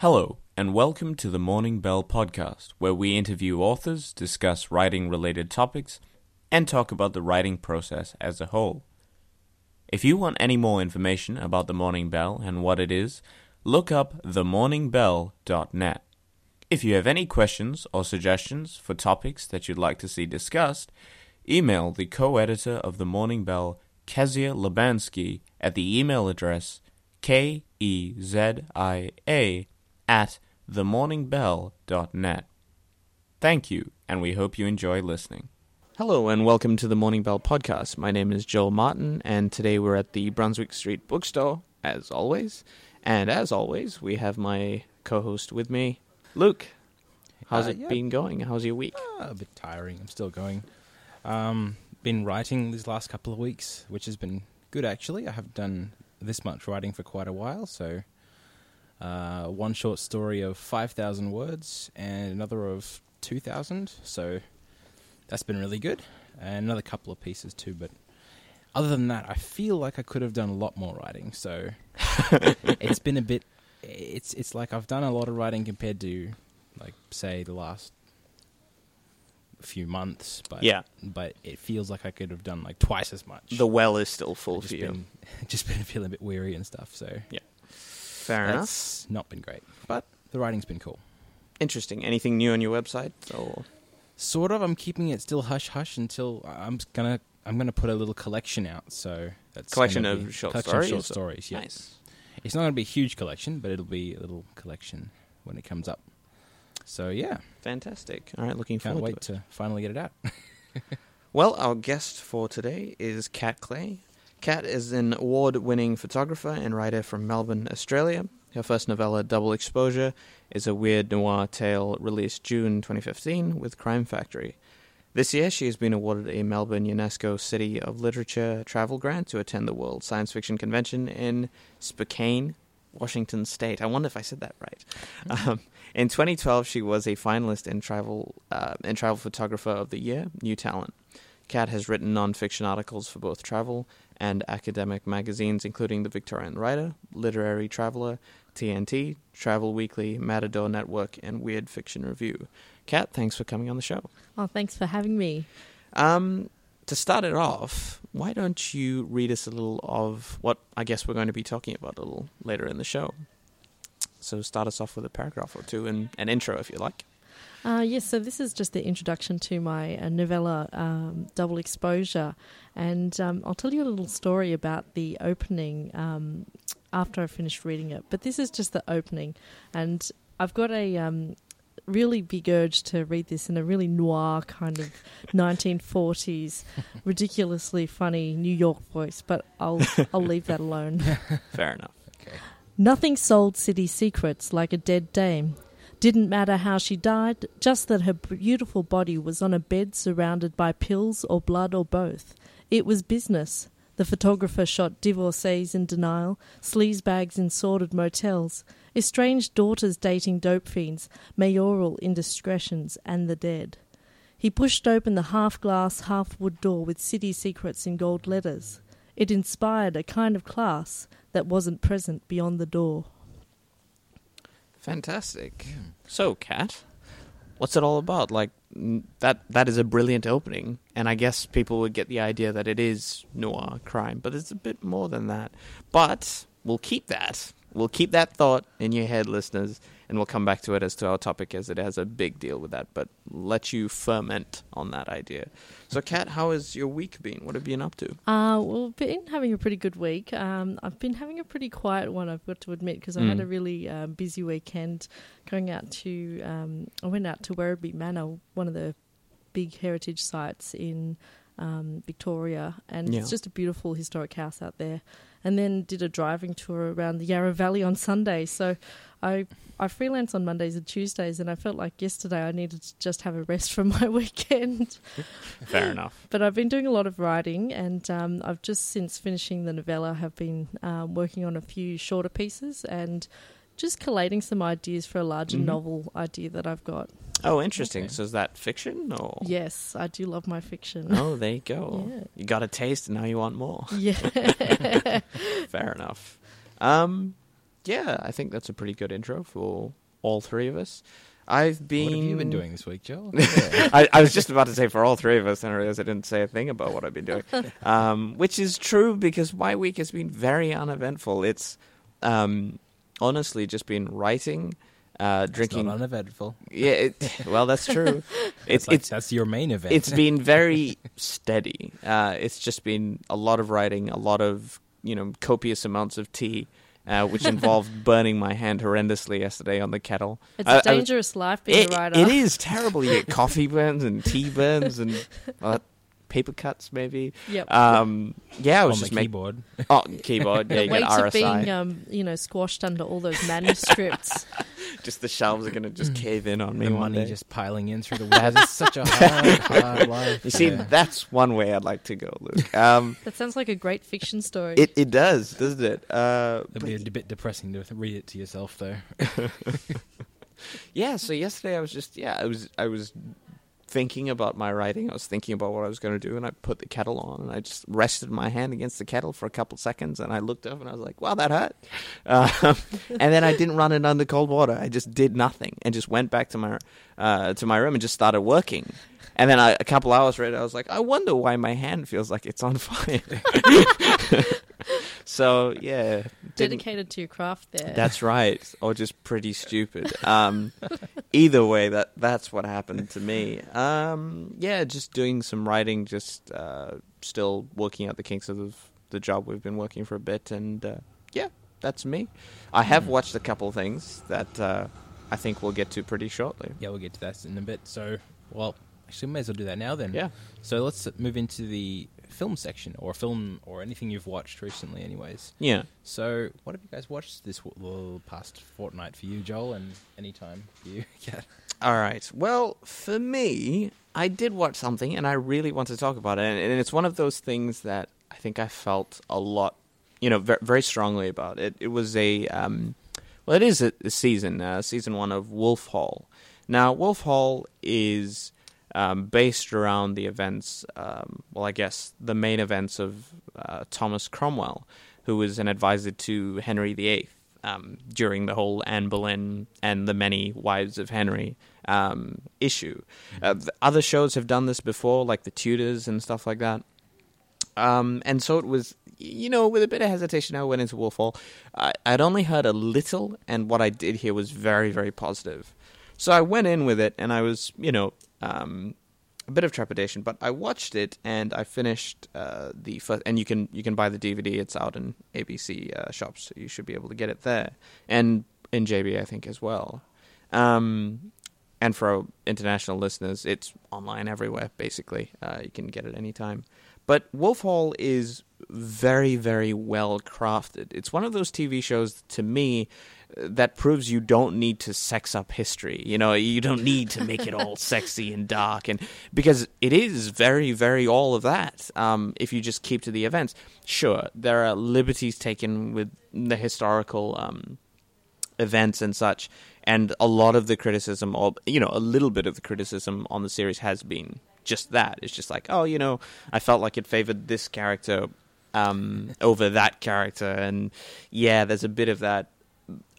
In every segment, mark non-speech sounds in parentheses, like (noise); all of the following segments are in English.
Hello, and welcome to the Morning Bell podcast, where we interview authors, discuss writing related topics, and talk about the writing process as a whole. If you want any more information about the Morning Bell and what it is, look up themorningbell.net. If you have any questions or suggestions for topics that you'd like to see discussed, email the co editor of the Morning Bell, Kezia Labansky, at the email address k e z i a at themorningbell.net. Thank you, and we hope you enjoy listening. Hello, and welcome to the Morning Bell podcast. My name is Joel Martin, and today we're at the Brunswick Street bookstore, as always. And as always, we have my co host with me, Luke. How's Uh, it yeah. been going? How's your week? Ah, a bit tiring. I'm still going. Um, been writing these last couple of weeks, which has been good actually. I haven't done this much writing for quite a while. So, uh, one short story of five thousand words and another of two thousand. So, that's been really good. And another couple of pieces too. But other than that, I feel like I could have done a lot more writing. So, (laughs) it's been a bit. It's it's like I've done a lot of writing compared to, like, say, the last few months, but Yeah. but it feels like I could have done like twice as much. The well is still full I've for just you. been (laughs) just been feeling a bit weary and stuff. So Fair enough. that's not been great, but the writing's been cool. Interesting. Anything new on your website? Or Sort of. I'm keeping it still hush hush until I'm gonna I'm gonna put a little collection out. So that's collection of short collection stories. Of short stories. Yeah. Nice. It's not gonna be a huge collection, but it'll be a little collection when it comes up. So yeah, Fantastic. All right, looking can't forward wait to it. to finally get it out. (laughs) Well, our guest for today is Kat Clay. Kat is an award winning photographer and writer from Melbourne, Australia. Her first novella, Double Exposure, is a weird noir tale released June 2015 with Crime Factory. This year, she has been awarded a Melbourne UNESCO City of Literature travel grant to attend the World Science Fiction Convention in Spokane, Washington State. I wonder if I said that right. Um, in 2012, she was a finalist in Travel uh, in Travel Photographer of the Year, New Talent. Kat has written non-fiction articles for both travel and academic magazines, including The Victorian Writer, Literary Traveller, TNT, Travel Weekly, Matador Network, and Weird Fiction Review. Kat, thanks for coming on the show. Oh, thanks for having me. Um, to start it off, why don't you read us a little of what I guess we're going to be talking about a little later in the show? So start us off with a paragraph or two and an intro, if you like. Uh, yes, so this is just the introduction to my uh, novella, um, Double Exposure. And um, I'll tell you a little story about the opening um, after I finished reading it. But this is just the opening. And I've got a um, really big urge to read this in a really noir kind of (laughs) 1940s, ridiculously funny New York voice. But I'll, I'll leave that alone. (laughs) Fair enough. Nothing sold city secrets like a dead dame. Didn't matter how she died, just that her beautiful body was on a bed surrounded by pills or blood or both. It was business. The photographer shot divorcees in denial, sleazebags in sordid motels, estranged daughters dating dope fiends, mayoral indiscretions, and the dead. He pushed open the half glass, half wood door with city secrets in gold letters. It inspired a kind of class that wasn't present beyond the door. Fantastic. So, Kat, what's it all about? Like that that is a brilliant opening, and I guess people would get the idea that it is noir crime, but it's a bit more than that. But we'll keep that. We'll keep that thought in your head, listeners, and we'll come back to it as to our topic as it has a big deal with that, but let you ferment on that idea. So, Kat, how has your week been? What have you been up to? Uh, well, I've been having a pretty good week. Um, I've been having a pretty quiet one, I've got to admit, because I had Mm. a really um, busy weekend going out to, um, I went out to Werribee Manor, one of the big heritage sites in um, Victoria, and Yeah. it's just a beautiful historic house out there. And then did a driving tour around the Yarra Valley on Sunday. So I I freelance on Mondays and Tuesdays, and I felt like yesterday I needed to just have a rest (laughs) from my weekend. (laughs) Fair enough. But I've been doing a lot of writing, and um, I've just since finishing the novella have been um, working on a few shorter pieces and just collating some ideas for a larger Mhm. novel idea that I've got. Oh, interesting. Okay. So, is that fiction or? Yes, I do love my fiction. Oh, there you go. (laughs) Yeah. You got a taste, and now you want more. (laughs) yeah. (laughs) Fair enough. Um, yeah, I think that's a pretty good intro for all three of us. I've been. What have you been doing this week, Joel? I, I was just about to say for all three of us, and I realized I didn't say a thing about what I've been doing, um, which is true because my week has been very uneventful. It's um, honestly just been writing, uh, It's drinking. not uneventful. yeah, it, well, that's true. (laughs) it's It's like, it's that's your main event. it's been (laughs) very steady. Uh, it's just been a lot of writing, a lot of you know copious amounts of tea, uh, which (laughs) involved burning my hand horrendously yesterday on the kettle. It's I- a I was- dangerous life being It, a writer. it is terrible. You get coffee burns and tea burns and uh, paper cuts, maybe. Yep. Um, yeah, I was on just the making keyboard. (laughs) oh keyboard. Yeah, the you get weight of being, um, you know, squashed under all those manuscripts. (laughs) just the shelves are gonna just cave in on me the one money day. just piling in through the windows. It's such a hard, hard (laughs) life. You see, Yeah. that's one way I'd like to go, Luke. Um, that sounds like a great fiction story. it it does, doesn't it? Uh, It'd be a d- bit depressing to read it to yourself, though. yeah so yesterday i was just yeah i was i was thinking about my writing i was thinking about what i was going to do and i put the kettle on and i just rested my hand against the kettle for a couple seconds and i looked up and i was like wow that hurt. Um, (laughs) and then i didn't run it under cold water. I just did nothing and just went back to my uh, to my room and just started working and then I, a couple hours later, I was like, I wonder why my hand feels like it's on fire. (laughs) so yeah, Dedicated to your craft there. that's right, or just pretty stupid. Um, either way, that that's what happened to me. Um, yeah, just doing some writing, just uh, still working out the kinks of the job we've been working for a bit, and uh, yeah, that's me. I have watched a couple things that uh, I think we'll get to pretty shortly. Yeah, we'll get to that in a bit. So, well, actually, we may as well do that now then. Yeah. So let's move into the film section, or film, or anything you've watched recently, anyways. Yeah. So, what have you guys watched this w- past fortnight for you, Joel, and any time for you? (laughs) yeah. All right. Well, for me, I did watch something, and I really want to talk about it. And, and it's one of those things that I think I felt a lot, you know, very, very strongly about. It. It was a, um, well, it is a, a season, uh, season one of Wolf Hall. Now, Wolf Hall is um, based around the events, um, well, I guess the main events of uh, Thomas Cromwell, who was an advisor to Henry VIII um, during the whole Anne Boleyn and the many wives of Henry um, issue. Uh, th- other shows have done this before, like the Tudors and stuff like that. Um, and so it was, you know, with a bit of hesitation, I went into Wolf Hall. I, I'd only heard a little, and what I did hear was very, very positive. So I went in with it, and I was, you know, um, a bit of trepidation, but I watched it and I finished uh, the first. And you can you can buy the DVD; it's out in ABC uh, shops, so you should be able to get it there, and in JB, I think as well. Um, and for international listeners, it's online everywhere. Basically, uh, you can get it anytime. But Wolf Hall is very, very well crafted. It's one of those TV shows to me that proves you don't need to sex up history. You know, you don't need to make it all (laughs) sexy and dark, and because it is very, very all of that. Um, if you just keep to the events, sure, there are liberties taken with the historical. Um, events and such. And a lot of the criticism, or you know, a little bit of the criticism on the series has been just that. It's just like, oh, you know, I felt like it favored this character um, over that character, and yeah, there's a bit of that.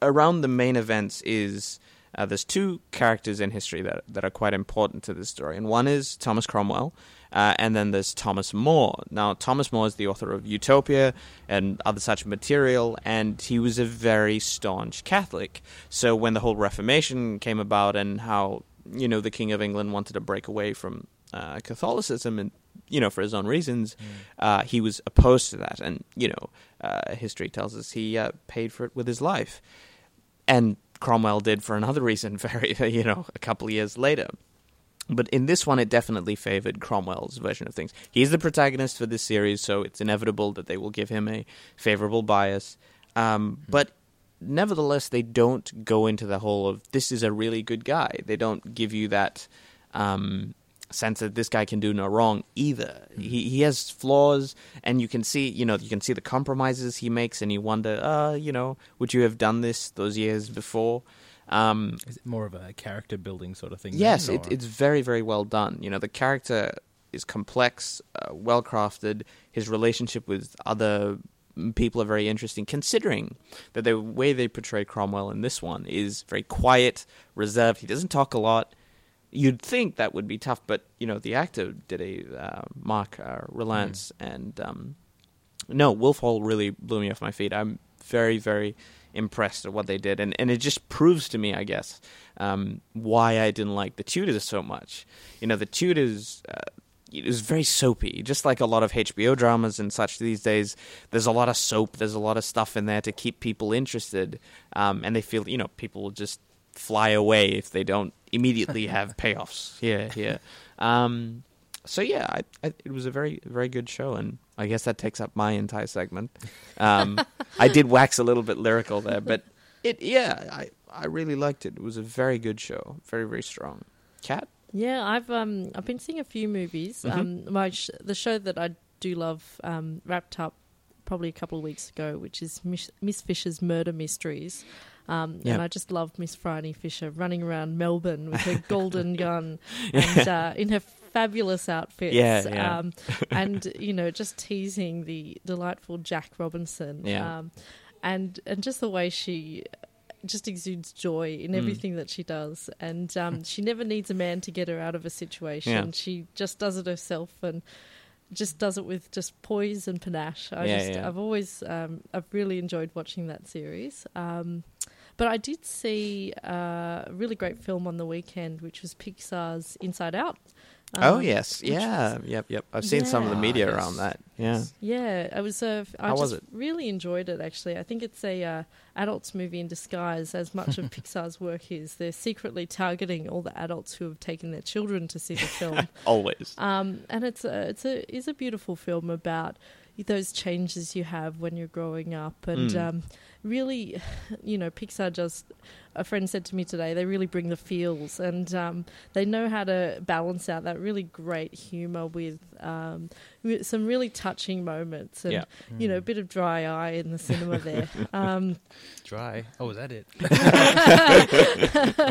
Around the main events is uh, there's two characters in history that that are quite important to this story, and one is Thomas Cromwell, uh, and then there's Thomas More. Now, Thomas More is the author of Utopia and other such material, and he was a very staunch Catholic. So when the whole Reformation came about and how, you know, the King of England wanted to break away from uh, Catholicism and, you know, for his own reasons, uh, he was opposed to that. And, you know, uh, history tells us he uh, paid for it with his life. And Cromwell did for another reason, (laughs) very, you know, a couple of years later. But in this one, it definitely favored Cromwell's version of things. He's the protagonist for this series, so it's inevitable that they will give him a favorable bias. Um, but nevertheless, they don't go into the whole of this is a really good guy. They don't give you that um, sense that this guy can do no wrong either. He he has flaws, and you can see you know you can see the compromises he makes, and you wonder, uh, you know, would you have done this those years before? Um, Is it more of a character building sort of thing? Yes, then, it, it's very, very well done. You know, the character is complex, uh, well crafted. His relationship with other people are very interesting, considering that the way they portray Cromwell in this one is very quiet, reserved. He doesn't talk a lot. You'd think that would be tough, but you know the actor did a uh, Mark uh, Rylance, and um, no, Wolf Hall really blew me off my feet. I'm very, very impressed at what they did, and and it just proves to me, I guess, um, why I didn't like the Tudors so much. You know, the Tudors. Uh, it was very soapy, just like a lot of HBO dramas and such these days. There's a lot of soap, there's a lot of stuff in there to keep people interested, um, and they feel you know people will just fly away if they don't immediately (laughs) have payoffs. Yeah, yeah. Um, so yeah, I, I, it was a very very good show, and I guess that takes up my entire segment. Um, (laughs) I did wax a little bit lyrical there, but it yeah, I I really liked it. It was a very good show, very very strong. Kat. Yeah, I've um I've been seeing a few movies. Mhm. Um, my sh- the show that I do love um, wrapped up probably a couple of weeks ago, which is Miss, Miss Fisher's Murder Mysteries. Um, Yeah. And I just love Miss Phryne Fisher running around Melbourne with her (laughs) golden gun (laughs) and uh, in her fabulous outfits. Yeah, yeah. Um, (laughs) and you know, just teasing the delightful Jack Robinson. Yeah. Um, and and just the way she just exudes joy in Mm. everything that she does, and um, she never needs a man to get her out of a situation. Yeah. She just does it herself, and just does it with just poise and panache. I Yeah, just, yeah. I've always, um, I've really enjoyed watching that series. But I did see uh, a really great film on the weekend, which was Pixar's Inside Out. oh Um, yes, yeah, was- yep, yep. I've seen some of the media Ah, around that. Yeah. Yeah, it was a. I How just was it? really enjoyed it. Actually, I think it's a uh, adults movie in disguise. As much of (laughs) Pixar's work is, they're secretly targeting all the adults who have taken their children to see the film. (laughs) Always. um, and it's a it's a is a beautiful film about those changes you have when you're growing up, and Mm. um, really, you know, Pixar just. A friend said to me today, they really bring the feels, and um, they know how to balance out that really great humor with um, some really touching moments, and Yeah. you know, a bit of dry eye in the (laughs) cinema there. Um, Dry. Oh, was that it? (laughs)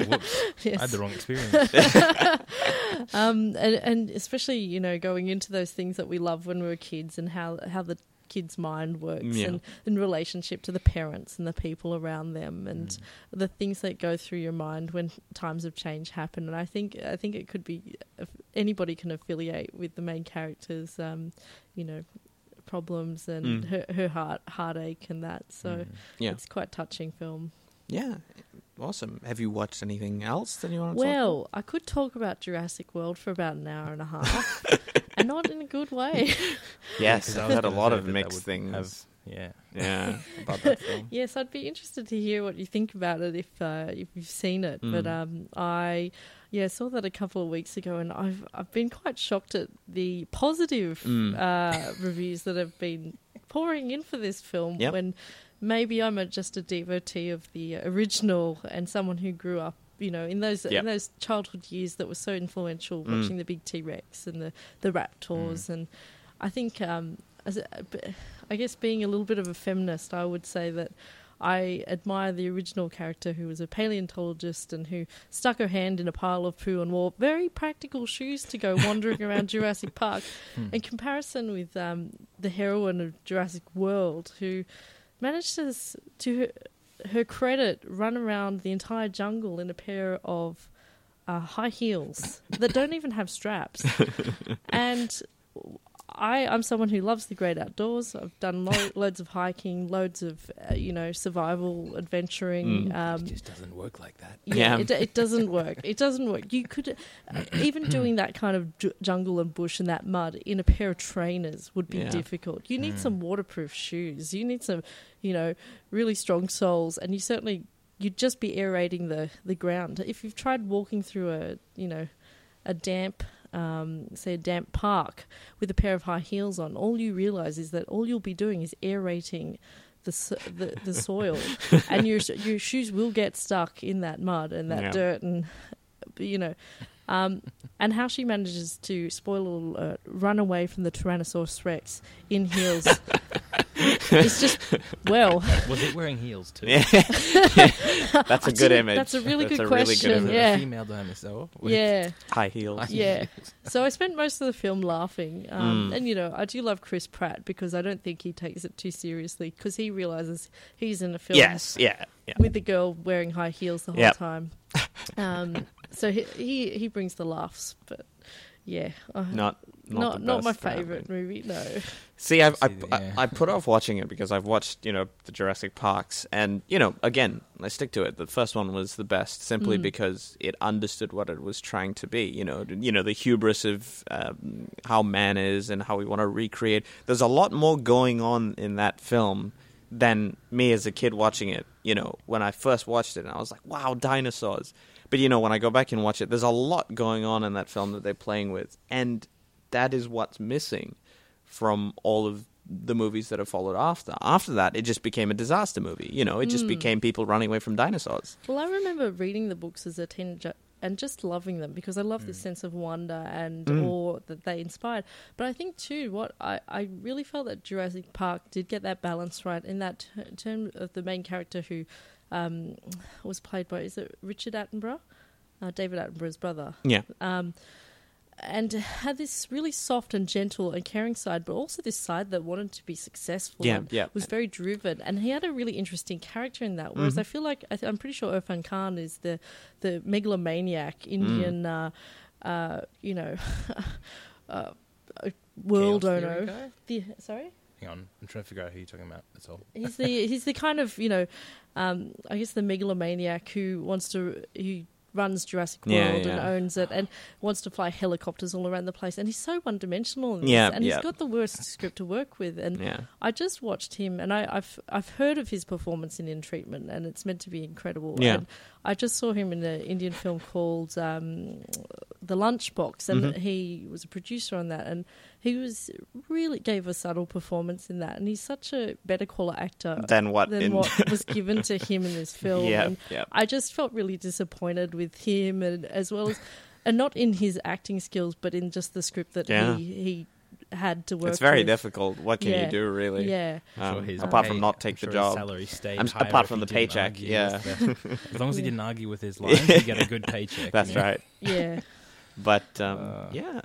Whoops. I had the wrong experience. (laughs) um, and, and especially you know going into those things that we love when we were kids and how how the kid's mind works Yeah. and in relationship to the parents and the people around them and Mm. the things that go through your mind when times of change happen and I think I think it could be if anybody can affiliate with the main characters um, you know problems and Mm. her, her heart heartache and that so Mm. Yeah. it's quite touching film Yeah. Awesome. Have you watched anything else that you want to talk Well, I could talk about Jurassic World for about an hour and a half, (laughs) and not in a good way. (laughs) yes, I I've had a lot of that that mixed things. have- yeah. Yeah, (laughs) about that film. yes, I'd be interested to hear what you think about it if uh, if you've seen it. But Mm. um, I yeah saw that a couple of weeks ago, and I've I've been quite shocked at the positive Mm. uh, reviews that have been pouring in for this film. Yep. When maybe I'm a, just a devotee of the original and someone who grew up. You know, in those Yep. in those childhood years that were so influential, Mm. watching the big T Rex and the the Raptors, and I think um, as a, I guess being a little bit of a feminist, I would say that I admire the original character who was a paleontologist and who stuck her hand in a pile of poo and wore very practical shoes to go wandering around (laughs) Jurassic Park. Hmm. In comparison with um, the heroine of Jurassic World, who managed to, to her, her credit, run around the entire jungle in a pair of uh, high heels that don't even have straps. (laughs) and I, I'm someone who loves the great outdoors. I've done lo- (laughs) loads of hiking, loads of uh, you know survival adventuring. Mm. Um, it just doesn't work like that. yeah, Yeah. It, it doesn't work. It doesn't work. You could uh, even doing that kind of ju- jungle and bush and that mud in a pair of trainers would be Yeah. difficult. You need Mm. some waterproof shoes. You need some, you know, really strong soles, and you certainly you'd just be aerating the the ground. If you've tried walking through a you know a damp. Um, say a damp park with a pair of high heels on, all you realize is that all you'll be doing is aerating the the, the (laughs) soil, and your your shoes will get stuck in that mud and that Yeah. dirt and you know um, and how she manages to spoiler alert, run away from the Tyrannosaurus Rex in heels (laughs) it's just well. Was it wearing heels too? Yeah. (laughs) That's a good image. that's a really good a question, image. Was it yeah. a female dinosaur? with Yeah, High heels. high Yeah. heels? so I spent most of the film laughing, um, Mm. and you know I do love Chris Pratt because I don't think he takes it too seriously because he realizes he's in a film Yes. Yeah. Yeah. with the girl wearing high heels the whole Yep. time. (laughs) Um, so he, he he brings the laughs, but yeah, I- Not. Not, not not my best, favorite movie. No, See, I've, I, See, I. I put off watching it because I've watched, you know, the Jurassic Parks, and you know, again, I stick to it. The first one was the best, simply Mm. because it understood what it was trying to be. You know, you know, the hubris of um, how man is and how we want to recreate. There's a lot more going on in that film than me as a kid watching it. You know, when I first watched it, and I was like, "Wow, dinosaurs!" But you know, when I go back and watch it, there's a lot going on in that film that they're playing with, and that is what's missing from all of the movies that have followed after. After that, it just became a disaster movie. You know, it just Mm. became people running away from dinosaurs. well, I remember reading the books as a teenager and just loving them because I love this Mm. sense of wonder and Mm. awe that they inspired. But I think too, what I, I really felt that Jurassic Park did get that balance right in that t- term of the main character who um, was played by is it Richard Attenborough, uh, David Attenborough's brother. Yeah. um, and had this really soft and gentle and caring side, but also this side that wanted to be successful. Yeah, and yeah. was very driven, and he had a really interesting character in that. Whereas Mhm. I feel like I I'm pretty sure Irfan Khan is the the megalomaniac Mm. Indian, uh, uh, you know, (laughs) uh, uh, world Chaos owner. The, sorry. Hang on, I'm trying to figure out who you're talking about. That's all. He's the (laughs) he's the kind of you know, um, I guess the megalomaniac who wants to who runs Jurassic World Yeah, and owns it and wants to fly helicopters all around the place. And he's so one dimensional. in Yeah, and yeah. he's got the worst script to work with. And Yeah. I just watched him, and I, I've I've heard of his performance in In Treatment, and it's meant to be incredible. Yeah. And I just saw him in an Indian film called um, The Lunchbox, and Mhm. he was a producer on that, and he was really gave a subtle performance in that, and he's such a better caller actor Then what? than in- what (laughs) was given to him in this film. yeah. And Yeah. I just felt really disappointed with him, and as well as, and not in his acting skills, but in just the script that Yeah. he he had to work. It's very with. difficult. What can Yeah. you do, really? Yeah, Um, his apart pay- from not I'm take sure the job. salary stayed I'm apart from the paycheck, argue yeah. the- (laughs) as long as he didn't argue with his lines, he get a good paycheck. (laughs) That's you know? right. yeah. But um, Uh, yeah,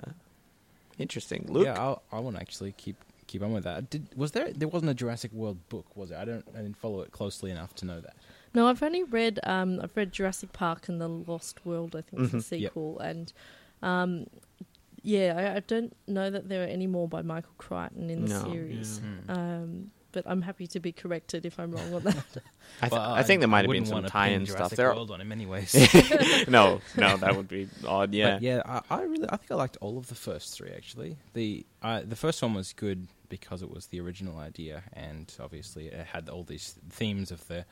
interesting. Luke. Yeah, I'll, I want to actually keep keep on with that. Did was there? There wasn't a Jurassic World book, was it? I don't. I didn't follow it closely enough to know that. No, I've only read um, I've read Jurassic Park and the Lost World. I think Mhm. it's the Yep. sequel, and um, yeah, I, I don't know that there are any more by Michael Crichton in the No, series. yeah. Um, but I'm happy to be corrected if I'm wrong on that. (laughs) I, th- Well, I think there might have been some tie-in stuff. Jurassic There. World on him, anyways. (laughs) no, (laughs) no, that would be odd. Yeah. But yeah, I, I really, I think I liked all of the first three actually. The uh, the first one was good because it was the original idea, and obviously it had all these themes of the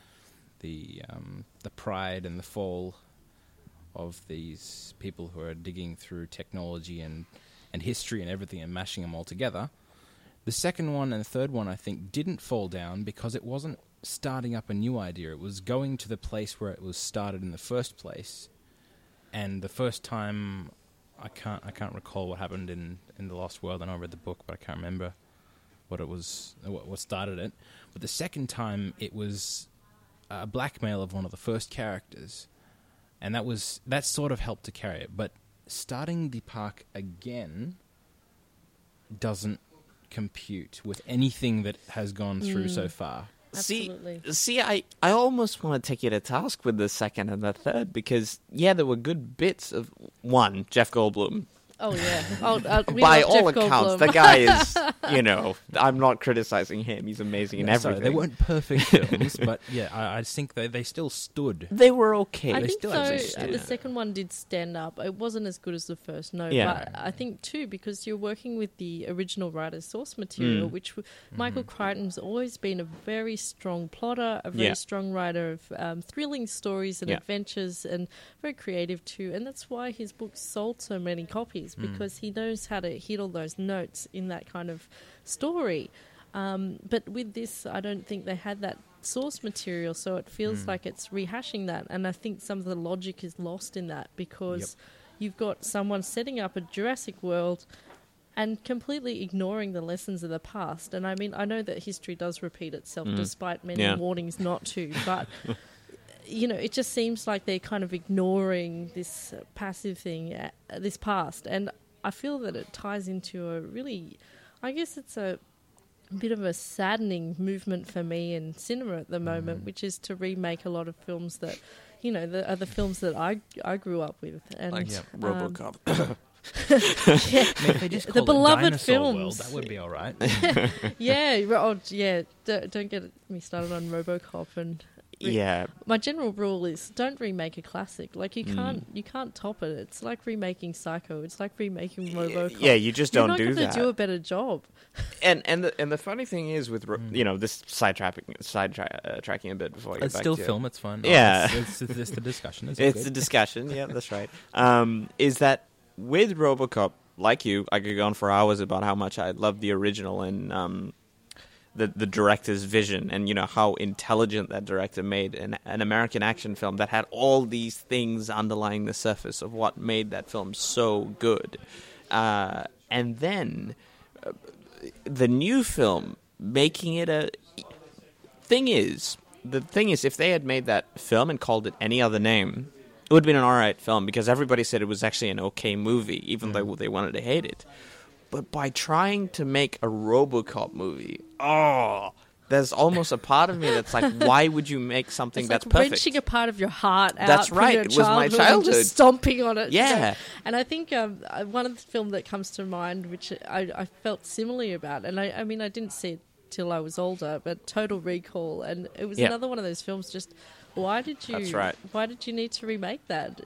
the um, the pride and the fall of these people who are digging through technology and and history and everything and mashing them all together. The second one and the third one, I think, didn't fall down because it wasn't starting up a new idea. It was going to the place where it was started in the first place. And the first time, I can't, I can't recall what happened in, in the Lost World. I know I read the book, but I can't remember what it was, what, what started it. But the second time, it was a blackmail of one of the first characters, and that was that sort of helped to carry it. But starting the park again doesn't compute with anything that has gone through so Mm. far. Absolutely. See, see, I, I almost want to take you to task with the second and the third because yeah, there were good bits of one Jeff Goldblum. Oh yeah. Oh, uh, we By all Jeff accounts, Goldblum. the guy is, (laughs) you know, I'm not criticizing him. He's amazing in No, sorry, everything. they weren't perfect (laughs) films, but yeah, I, I think they, they still stood. They were okay. I They think still so. exist, uh, yeah. The second one did stand up. It wasn't as good as the first, no. Yeah. But I think too because you're working with the original writer's source material, Mm. which w- Michael Crichton's always been a very strong plotter, a very Yeah. strong writer of um, thrilling stories and Yeah. adventures, and very creative too. And that's why his books sold so many copies Mm. because he knows how to hit all those notes in that kind of story. Um, but with this, I don't think they had that source material, so it feels Mm. like it's rehashing that. And I think some of the logic is lost in that because you've got someone setting up a Jurassic World and completely ignoring the lessons of the past. And I mean, I know that history does repeat itself, Mm. despite many Yeah. warnings not to. But (laughs) you know, it just seems like they're kind of ignoring this uh, passive thing, uh, this past, and I feel that it ties into a really, I guess it's a bit of a saddening movement for me in cinema at the moment, which is to remake a lot of films that. You know, the are the films that I I grew up with, and Like Yeah. um, RoboCop. (laughs) (laughs) yeah, I mean, just The beloved Dinosaur World, films. that would be all right. (laughs) yeah, oh, yeah. Don't, don't get me started on RoboCop. And yeah, my general rule is don't remake a classic. Like you Mm. can't, you can't top it. It's like remaking Psycho. It's like remaking RoboCop. yeah. You just You're don't do that. do a better job. (laughs) and and the and the funny thing is with Mm. you know this side tracking side tra- uh, tracking a bit before I get It's back still to it. film. It's fun. Yeah. it's, it's, it's the discussion. It's, It's a discussion. yeah, that's right. Um, is that with RoboCop, like you, I could go on for hours about how much I love the original and um, the the director's vision, and you know how intelligent that director made an an American action film that had all these things underlying the surface of what made that film so good. Uh, and then uh, the new film making it a thing is the thing is if they had made that film and called it any other name it would have been an alright film because everybody said it was actually an okay movie even though they wanted to hate it but by trying to make a robocop movie oh there's almost a part of me that's like (laughs) why would you make something It's that's like perfect wrenching a part of your heart out. That's from right, Your it was my childhood and. Just stomping on it. Yeah. And I think um, uh, one of the film that comes to mind, which I, I felt similarly about, and I, I mean, I didn't see it till I was older, but Total Recall, and it was Yeah. another one of those films. Just why did you? That's right. Why did you need to remake that?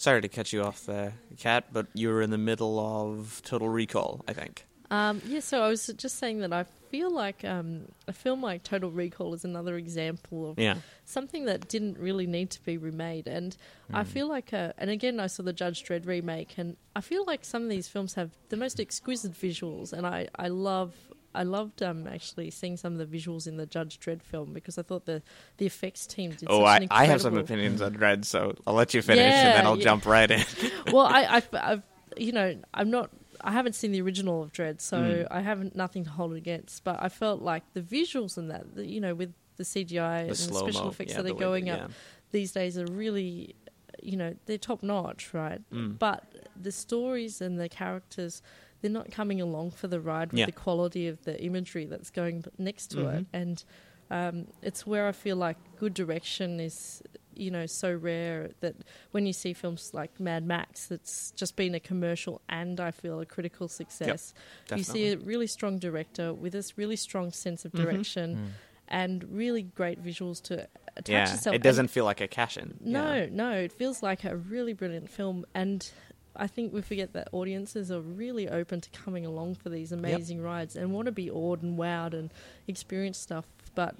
Sorry to cut you off there Kat but you were in the middle of total recall i think Um, yeah, so I was just saying that I feel like um, a film like Total Recall is another example of yeah something that didn't really need to be remade. And Hmm. I feel like, uh, and again, I saw the Judge Dredd remake, and I feel like some of these films have the most exquisite visuals, and I, I love. I loved um, actually seeing some of the visuals in the Judge Dredd film because I thought the, the effects team did. oh such an I, I have some opinions on Dredd so i'll let you finish and then i'll yeah. jump right in (laughs) well, I, (laughs) I, I've, you know, I'm not. I haven't seen the original of Dredd, so Mm. I haven't nothing to hold it against. But I felt like the visuals in that, the, you know, with the CGI the and the special mo effects yeah, that are going that- up these days are really, you know, they're top notch, right? Mm. But the stories and the characters, they're not coming along for the ride with Yeah. the quality of the imagery that's going next to it. Mhm. And um, it's where I feel like good direction is, you know, so rare that when you see films like Mad Max, that's just been a commercial and I feel a critical success. You see a really strong director with this really strong sense of Mhm. direction Mm. and really great visuals to attach yeah, yourself. it doesn't feel like a cash in. no, no, it feels like a really brilliant film, and I think we forget that audiences are really open to coming along for these amazing rides and want to be awed and wowed and experience stuff. But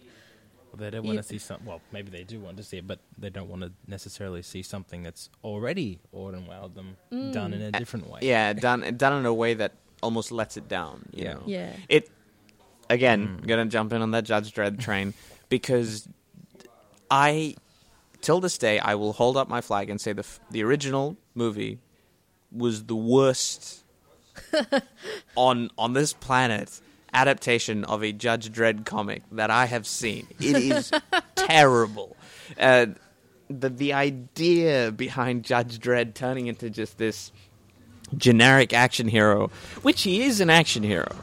They don't want to see some. Well, maybe they do want to see it, but they don't want to necessarily see something that's already awed and wowed them Mm. done in a different way. Yeah, done done in a way that almost lets it down. You Yeah. know? yeah, It again Mm. gonna jump in on that Judge Dredd train because I till this day I will hold up my flag and say the f- the original movie was the worst (laughs) on on this planet adaptation of a Judge Dredd comic that I have seen. It is (laughs) terrible. Uh, the the idea behind Judge Dredd turning into just this generic action hero, which he is an action hero.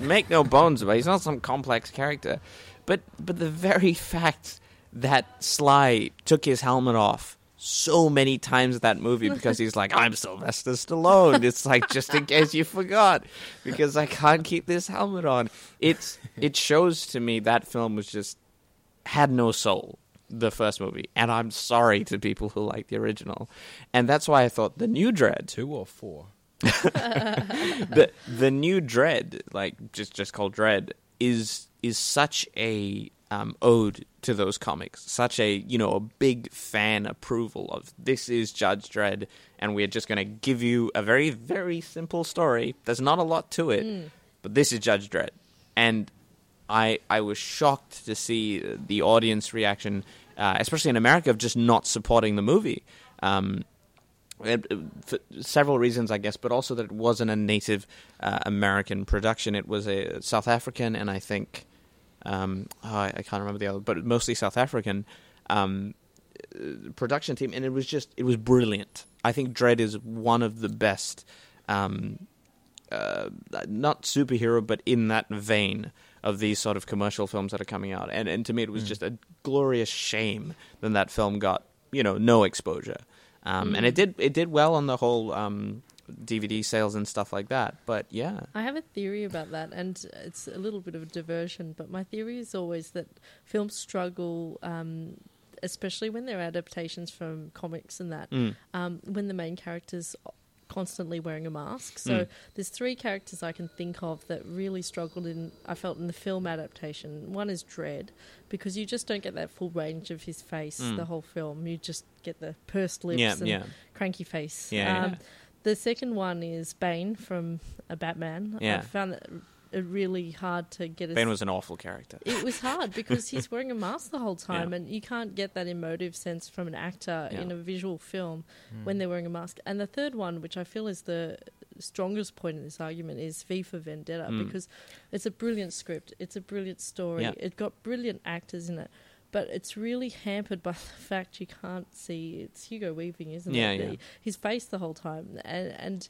Make no bones about it. He's not some complex character. But but the very fact that Sly took his helmet off so many times that movie because he's like, I'm Sylvester Stallone. It's like just in case you forgot. Because I can't keep this helmet on. It's it shows to me that film was just had no soul the first movie and i'm sorry to people who like the original and that's why i thought the new Dredd Two or four. (laughs) the the new Dredd, like just just called Dredd, is is such a um, ode to those comics, such a you know a big fan approval of this is Judge Dredd, and we're just going to give you a very very simple story. There's not a lot to it, but this is Judge Dredd, and I I was shocked to see the audience reaction, uh, especially in America, of just not supporting the movie. Um, for several reasons, I guess, but also that it wasn't a native uh, American production. It was a South African, and I think um, oh, I, I can't remember the other, but mostly South African um, production team, and it was just it was brilliant. I think Dredd is one of the best, um, uh, not superhero, but in that vein of these sort of commercial films that are coming out. And and to me, it was Mm. just a glorious shame that that film got you know no exposure. Um, And it did it did well on the whole um, DVD sales and stuff like that. But yeah, I have a theory about that, and it's a little bit of a diversion. But my theory is always that films struggle, um, especially when they're adaptations from comics and that, Mm. um, when the main character's constantly wearing a mask. So Mm. there's three characters I can think of that really struggled in. I felt in the film adaptation. One is Dredd, because you just don't get that full range of his face Mm. the whole film. You just get the pursed lips yeah, and yeah, cranky face. Yeah, Um. The second one is Bane from a Batman. Yeah. I found that uh, really hard to get. A, Bane was an awful character. it was hard because he's wearing a mask the whole (laughs) time, Yeah. and you can't get that emotive sense from an actor Yeah. in a visual film Hmm. when they're wearing a mask. And the third one, which I feel is the strongest point in this argument, is V for Vendetta Mm. because it's a brilliant script, it's a brilliant story, Yeah. it got brilliant actors in it. But it's really hampered by (laughs) the fact you can't see it's Hugo Weaving, isn't Yeah, it? yeah. The- his face the whole time, and and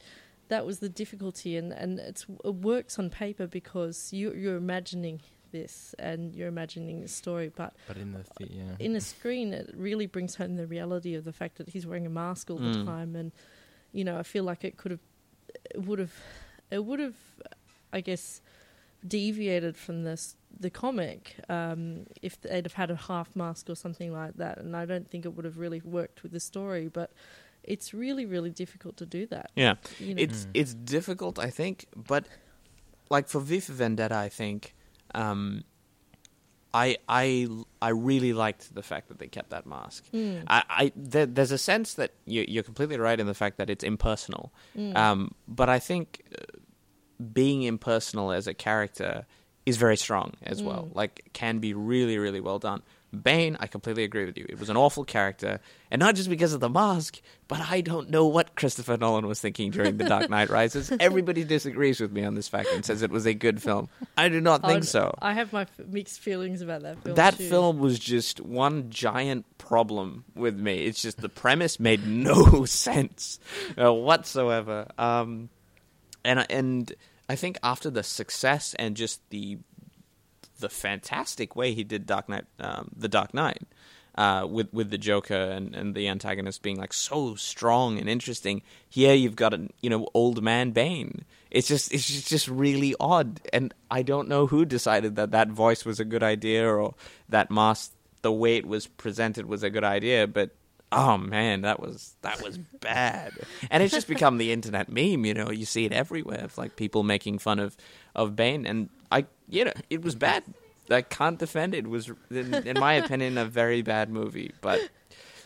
that was the difficulty. And and it's, it works on paper because you you're imagining this and you're imagining the story, but But in the the- yeah. in a screen, it really brings home the reality of the fact that he's wearing a mask all the Mm. time, and you know, I feel like it could have, it would have, it would have, I guess, deviated from this the comic um, if they'd have had a half mask or something like that, and I don't think it would have really worked with the story, but. It's really, really difficult to do that. Yeah, You know? it's Mm. it's difficult, I think, but like for V for Vendetta, I think um, I I I really liked the fact that they kept that mask. Mm, I, I there, there's a sense that you, you're completely right in the fact that it's impersonal, mm. um, but I think uh, being impersonal as a character is very strong as well. Mm. Like, can be really, really well done. Bane, I completely agree with you. It was an awful character, and not just because of the mask, but I don't know what Christopher Nolan was thinking during The Dark Knight Rises. (laughs) Everybody disagrees with me on this fact and says it was a good film. I do not think I'd- so. I have my f- mixed feelings about that film. That too. film was just one giant problem with me. It's just the premise made no (laughs) sense uh, whatsoever. Um, and and I think after the success and just the the fantastic way he did Dark Knight, um, the Dark Knight, uh, with with the Joker and, and the antagonist being like so strong and interesting. Here you've got an you know old man Bane. It's just it's just, really odd, and I don't know who decided that that voice was a good idea or that mask, the way it was presented, was a good idea, but. Oh man, that was that was bad, and it's just become the internet meme. You know, you see it everywhere, of like people making fun of of Bane, and I, you know, it was bad. I can't defend it. It was, in, in my opinion, a very bad movie. But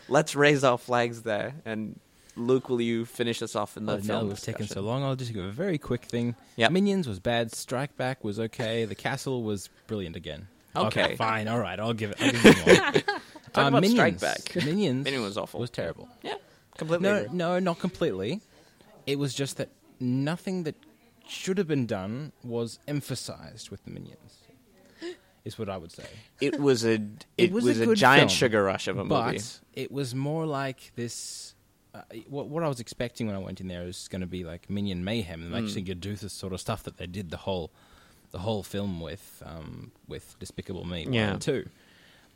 let's raise our flags there. And Luke, will you finish us off in the Oh, film? no, we've taken so long. I'll just give a very quick thing. Yep. Minions was bad. Strike Back was okay. The Castle was brilliant again. Okay. fine. All right, I'll give it. I'll give it more. (laughs) Talk Uh, about Minions. Strike Back. (laughs) Minions. Minion was awful. was terrible. Yeah, completely. No, agree. no, not completely. It was just that nothing that should have been done was emphasized with the Minions. (gasps) Is what I would say. It was a it, was was, a a, giant film, sugar rush of a but movie. it was more like this. Uh, what, what I was expecting when I went in there was going to be like Minion mayhem, and Mm. actually going to do this sort of stuff that they did the whole, the whole film with, um, with Despicable Me one and two.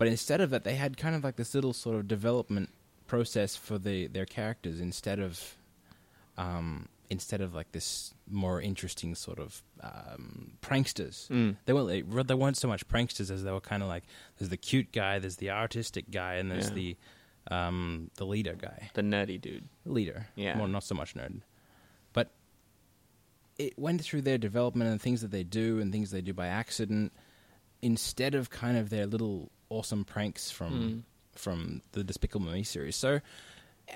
But instead of that, they had kind of like this little sort of development process for the their characters instead of, um, instead of like this more interesting sort of um, pranksters. Mm. They weren't they, they weren't so much pranksters as they were kind of like there's the cute guy, there's the artistic guy, and there's Yeah. the um, the leader guy, The nerdy dude. leader. Yeah. well, not so much nerd, but it went through their development and things that they do and things they do by accident instead of kind of their little awesome pranks from Mm. from the Despicable Me series. So. eh,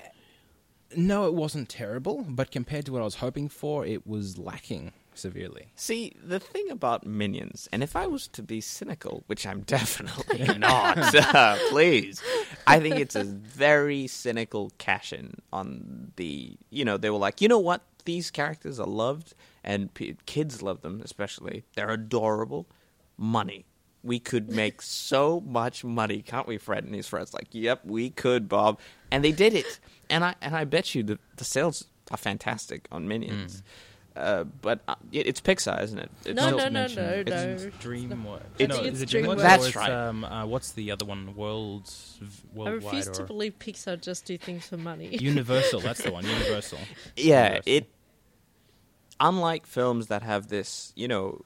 No, it wasn't terrible, but compared to what I was hoping for, it was lacking. severely. See, the thing about Minions, and if I was to be cynical, which I'm (laughs) definitely not, (laughs) uh, please, I think it's a very cynical cash in on the. You know, they were like, you know what? These characters are loved, and p- kids love them, especially. They're adorable. Money. We could make so much money, can't we, Fred and his friends? Like, yep, we could, Bob, and they did it. And I and I bet you the the sales are fantastic on Minions. Uh, but uh, it, it's Pixar, isn't it? It's No, still- no, no, no, It's no. Dreamworks. It's- no, it's is DreamWorks. DreamWorks? That's it's, right. Um, uh, what's the other one? Worlds, v- I worldwide, refuse to believe Pixar just do things for money. (laughs) Universal? That's the (laughs) one. Universal. yeah Universal. it unlike films that have this you know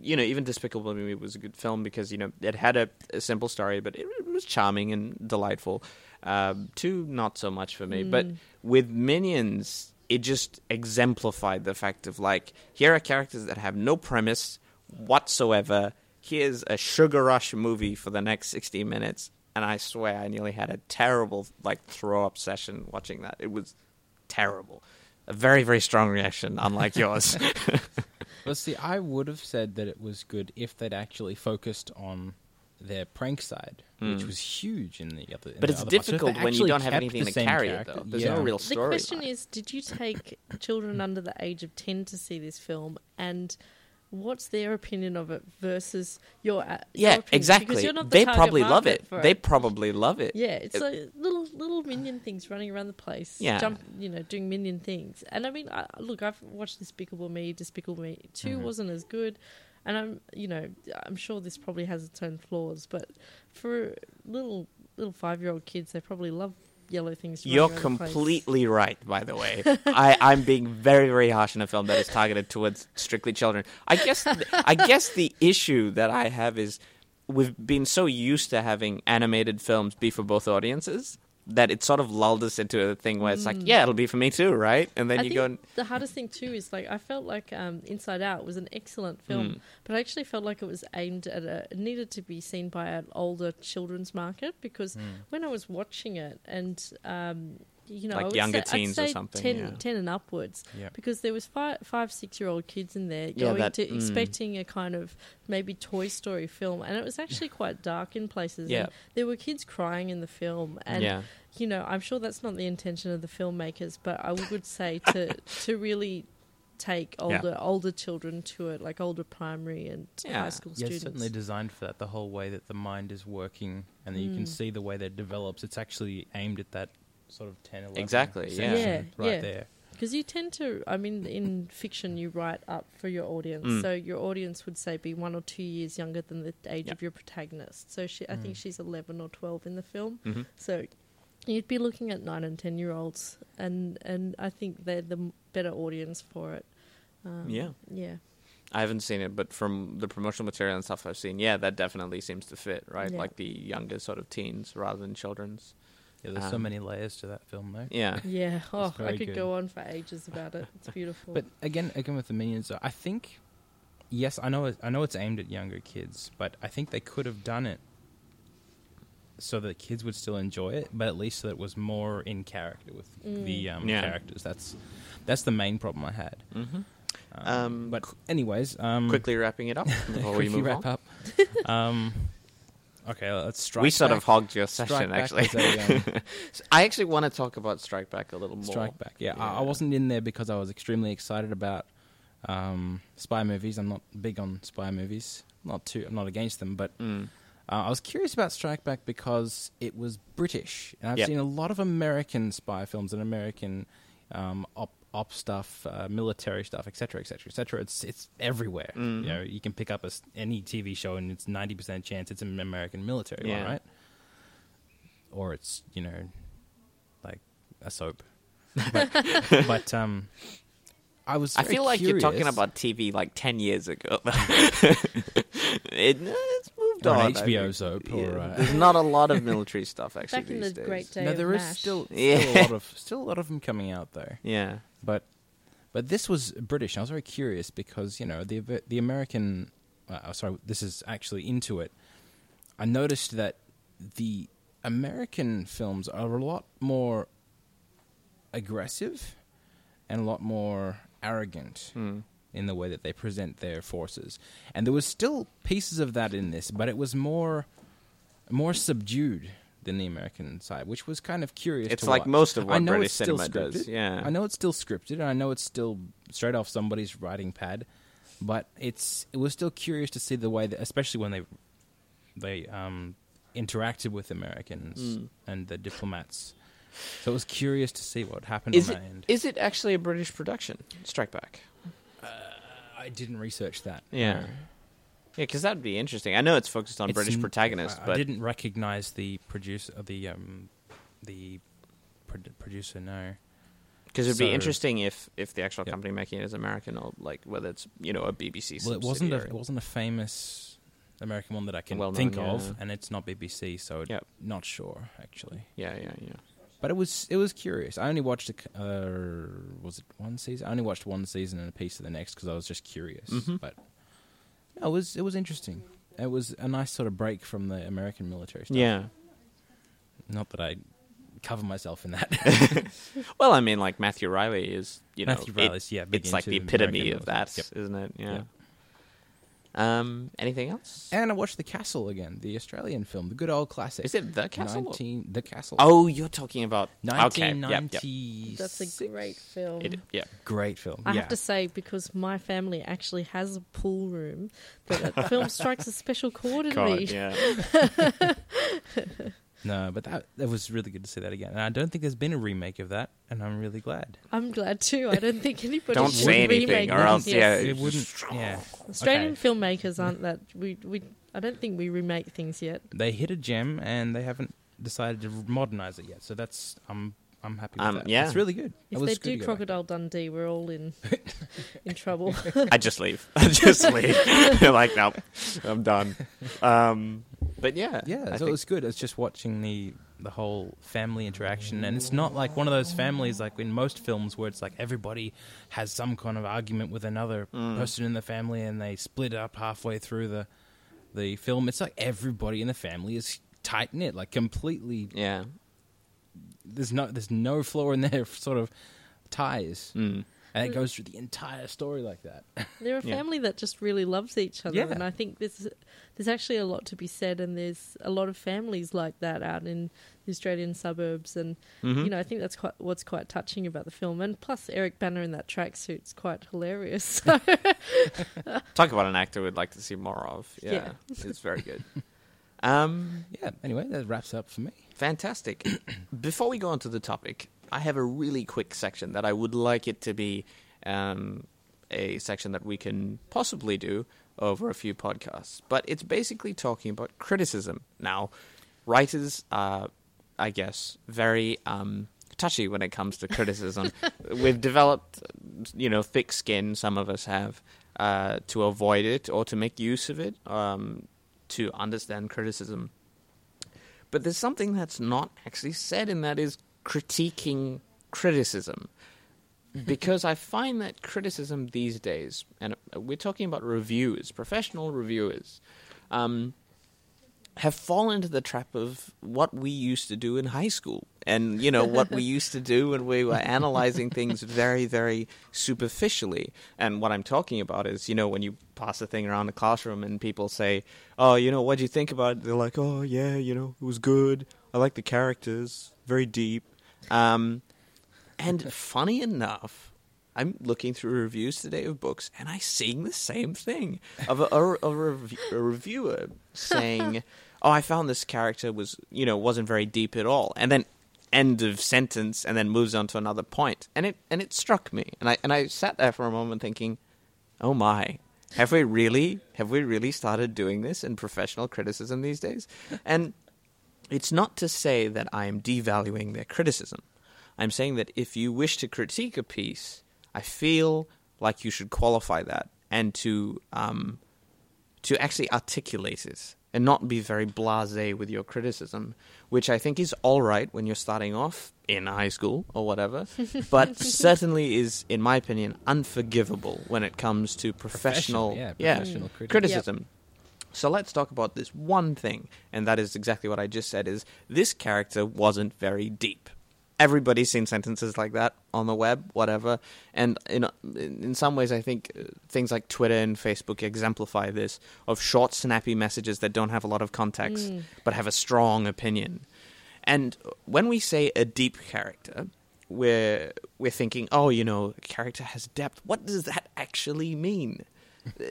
you know even despicable me was a good film because you know it had a, a simple story but it, was charming and delightful. Um, two not so much for me but with minions it just exemplified the fact of like here are characters that have no premise whatsoever. Here's a sugar rush movie for the next 60 minutes and i swear i nearly had a terrible like throw up session watching that. It was terrible. A very very strong reaction unlike yours (laughs) Well, see, I would have said that it was good if they'd actually focused on their prank side, which was huge in the other. in Hmm. but the it's other parts. So difficult when you don't have anything to same carry it though there's yeah. no real story. The story question is, did you take children under the age of 10 to see this film and what's their opinion of it versus your, uh, your yeah opinion? exactly Because you're not the they probably love it for they probably love it Yeah, it's It- like little little minion things running around the place. Yeah. jump, you know, doing minion things. And I mean, I, look, I've watched Despicable Me. Despicable Me 2 Mm-hmm. wasn't as good, and I'm, you know, I'm sure this probably has its own flaws. But for little little five year old kids, they probably love yellow things. You're completely right, by the way. I, I'm being very, very harsh in a film that is targeted towards strictly children. I guess, th- I guess the issue that I have is we've been so used to having animated films be for both audiences that it sort of lulled us into a thing where it's like, yeah, it'll be for me too, right? And then Mm. I you think go, and, the hardest thing too is like I felt like um, Inside Out was an excellent film, Mm. but I actually felt like it was aimed at a it needed to be seen by an older children's market because when I was watching it and um, you know Like I would younger say, I'd teens or something, 10, yeah. 10 and upwards Yeah. because there was five five six year old kids in there Yeah, going that- to mm. expecting a kind of maybe Toy Story film and it was actually quite dark in places. Yeah. and there were kids crying in the film and yeah. you know, I'm sure that's not the intention of the filmmakers, but I would say to (laughs) to really take older older children to it, like older primary and Yeah. high school Yeah, it's students. certainly designed for that. The whole way that the mind is working, and then you can Mm. see the way that it develops. It's actually aimed at that sort of 10, 11 Exactly, yeah. Yeah, right yeah. there. Because you tend to, I mean, in fiction, you write up for your audience. Mm. So your audience would say be one or two years younger than the age Yep. of your protagonist. So she, I think Mm. she's 11 or 12 in the film. hmm So you'd be looking at nine and 10 year olds, and and I think they're the better audience for it. Um, Yeah. Yeah. I haven't seen it, but from the promotional material and stuff I've seen, yeah, that definitely seems to fit, right? Yeah. Like the younger sort of teens rather than children's. Yeah, there's so Um, many layers to that film, though. Yeah. (laughs) Yeah. Oh, I could good. go on for ages about it. It's beautiful. But again, again with the minions, I think yes, I know it, I know it's aimed at younger kids, but I think they could have done it so that kids would still enjoy it, but at least so that it was more in character with the um, Yeah. characters. That's that's the main problem I had. hmm Um, Um, but anyways, um, Quickly wrapping it up before we (laughs) move wrap on. up. (laughs) okay, let's strike. we sort back. of hogged your session, actually. a, um, (laughs) I actually want to talk about Strike Back a little more. Strike Back. Yeah, I, I wasn't in there because I was extremely excited about um, spy movies. I'm not big on spy movies. Not too. I'm not against them, but Mm. uh, I was curious about Strike Back because it was British, and I've Yep. seen a lot of American spy films and American um, op op stuff, uh, military stuff, etc., etc., etc. It's it's everywhere. Mhm. You know, you can pick up a s any TV show, and it's ninety percent chance it's an American military Yeah. one, right? Or it's you know, like a soap. (laughs) But, but um, I was. I feel like you're talking about TV like 10 years ago. (laughs) it, it's moved Or on. I HBO soap, Yeah, or, uh, There's not a lot of military stuff, actually, Back in these the days. great day No, of there is MASH. still, still Yeah. a lot of still a lot of them coming out though. Yeah. But but this was British. I was very curious because you know the the American. Uh, sorry, this is actually into it. I noticed that the American films are a lot more aggressive and a lot more arrogant. Mm. in the way that they present their forces, and there was still pieces of that in this, but it was more more subdued than the American side, which was kind of curious. It's to like watch. most of I what know British it's still cinema does. scripted. Yeah. I know it's still scripted, and I know it's still straight off somebody's writing pad, but it's it was still curious to see the way that, especially when they they um, interacted with Americans Mm. and the diplomats. So it was curious to see what happened Is it that end. is it actually a British production? Strike Back. I didn't research that. Yeah. no. Yeah, because that'd be interesting. I know it's focused on It's British n- protagonists, I, I didn't recognize the producer, the um, the pro- producer. No, because it'd be so- interesting if if the actual company making it is American or like whether it's you know a BBC. well, it wasn't a subsidiary. it wasn't a famous American one that I can Well-known, think yeah. of, and it's not BBC, so Yep. not sure actually. Yeah, yeah, yeah. But it was it was curious. I only watched a, c- uh, was it one season? I only watched one season and a piece of the next because I was just curious. Mhm. But no, it was it was interesting. It was a nice sort of break from the American military stuff. Yeah. Not that I cover myself in that. (laughs) Well, I mean, like Matthew Reilly is, you know, Matthew it- Reilly's yeah, it's like the epitome American of that, Yep. not it? Yeah. Yep. Um. Anything else? And I watched The Castle again, the Australian film, the good old classic. Is it the castle? or- 19, the Castle. Oh, you're talking about okay. Yep, yep. That's a great film. It, yeah. great film. I yeah. have to say, because my family actually has a pool room, that that film strikes a special chord in God, me. yeah. (laughs) No, but that that was really good to see that again. And I don't think there's been a remake of that, and I'm really glad. I'm glad too. I don't think anybody Don't should say anything, remake or it. else, Yes. yeah, It wouldn't. Yeah, Australian okay. filmmakers aren't that we we. I don't think we remake things yet. They hit a gem, and they haven't decided to modernize it yet. So that's I'm I'm happy with Um, that. yeah. it's really good. If was they good do to back. Crocodile Dundee, we're all in in (laughs) trouble. I just leave. (laughs) I just leave. (laughs) like, no, I'm done. Um. But yeah, Yeah, I so think- it was good. It's just watching the the whole family interaction, and it's not like one of those families like in most films where it's like everybody has some kind of argument with another Mm. person in the family, and they split up halfway through the the film. It's like everybody in the family is tight knit, like completely. yeah. There's no there's no flaw in their (laughs) sort of ties, Mm. And it goes through the entire story like that. (laughs) They're a Yeah. family that just really loves each other, Yeah. and I think there's there's actually a lot to be said, and there's a lot of families like that out in the Australian suburbs, and Mhm. you know I think that's quite what's quite touching about the film, and plus Eric Bana in that tracksuit's quite hilarious. So (laughs) Talk about an actor we'd like to see more of. Yeah, Yeah. it's very good. (laughs) Um, yeah. Anyway, that wraps up for me. fantastic. (clears throat) Before we go on to the topic, I have a really quick section that I would like it to be um, a section that we can possibly do over a few podcasts. But it's basically talking about criticism. Now, writers are, I guess, very um, touchy when it comes to criticism. (laughs) We've developed, you know, thick skin, some of us have, uh, to avoid it or to make use of it, um, to understand criticism. But there's something that's not actually said, and that is critiquing criticism. Because I find that criticism these days, and we're talking about reviewers, professional reviewers, um, have fallen into the trap of what we used to do in high school. And, you know, what we used to do when we were analyzing things very, very superficially. And what I'm talking about is, you know, when you pass a thing around the classroom and people say, oh, you know, what do you think about it? They're like, oh, yeah, you know, it was good. I like the characters, very deep. Um, and funny enough, I'm looking through reviews today of books, and I seeing the same thing of a, a, a, rev- a reviewer saying, (laughs) "Oh, I found this character was you know wasn't very deep at all," and then end of sentence, and then moves on to another point, and it and it struck me, and I and I sat there for a moment thinking, "Oh my." Have we really have we really started doing this in professional criticism these days? And it's not to say that I am devaluing their criticism. I'm saying that if you wish to critique a piece, I feel like you should qualify that and to um, to actually articulate it and not be very blasé with your criticism, which I think is all right when you're starting off in high school or whatever, (laughs) but certainly is, in my opinion, unforgivable when it comes to professional, yeah, yeah, professional criticism. criticism. So let's talk about this one thing, and that is exactly what I just said: is this character wasn't very deep. everybody's seen sentences like that on the web, whatever. And in in some ways, I think uh, things like Twitter and Facebook exemplify this of short, snappy messages that don't have a lot of context Mm. but have a strong opinion. And when we say a deep character, we're we're thinking, oh, you know, a character has depth. What does that actually mean? (laughs)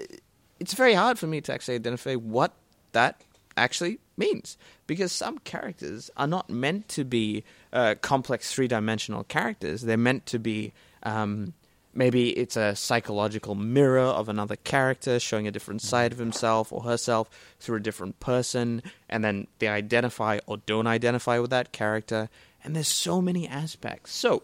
It's very hard for me to actually identify what that actually means because some characters are not meant to be uh, complex three-dimensional characters. They're meant to be um, maybe it's a psychological mirror of another character showing a different side of himself or herself through a different person, and then they identify or don't identify with that character. And there's so many aspects. So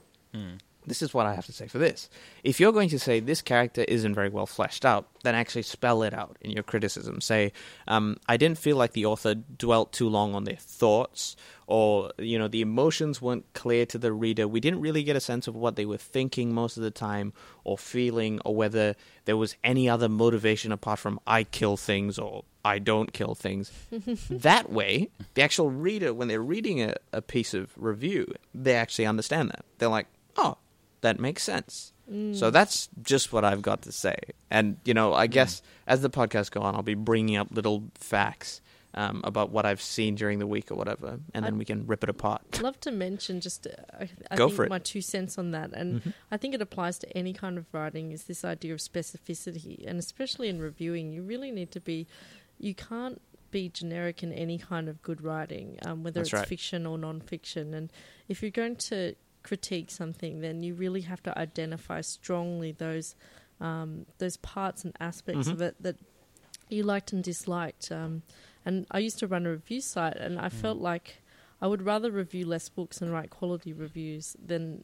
this is what I have to say for this. If you're going to say this character isn't very well fleshed out, then actually spell it out in your criticism. Say, um, I didn't feel like the author dwelt too long on their thoughts, or you know, the emotions weren't clear to the reader. We didn't really get a sense of what they were thinking most of the time, or feeling, or whether there was any other motivation apart from I kill things or I don't kill things. (laughs) that way, the actual reader, when they're reading a, a piece of review, they actually understand that. They're like, oh, that makes sense. So that's just what I've got to say. And, you know, I guess as the podcast go on, I'll be bringing up little facts um, about what I've seen during the week or whatever, and then I'd- we can rip it apart. I'd (laughs) love to mention just uh, I, Go think for it. my two cents on that, and I think it applies to any kind of writing. Is this idea of specificity, and especially in reviewing, you really need to be. You can't be generic in any kind of good writing, um, whether That's it's right. fiction or non-fiction. And if you're going to critique something, then you really have to identify strongly those um, those parts and aspects Mhm. of it that you liked and disliked. Um, and I used to run a review site, and I felt like I would rather review less books and write quality reviews than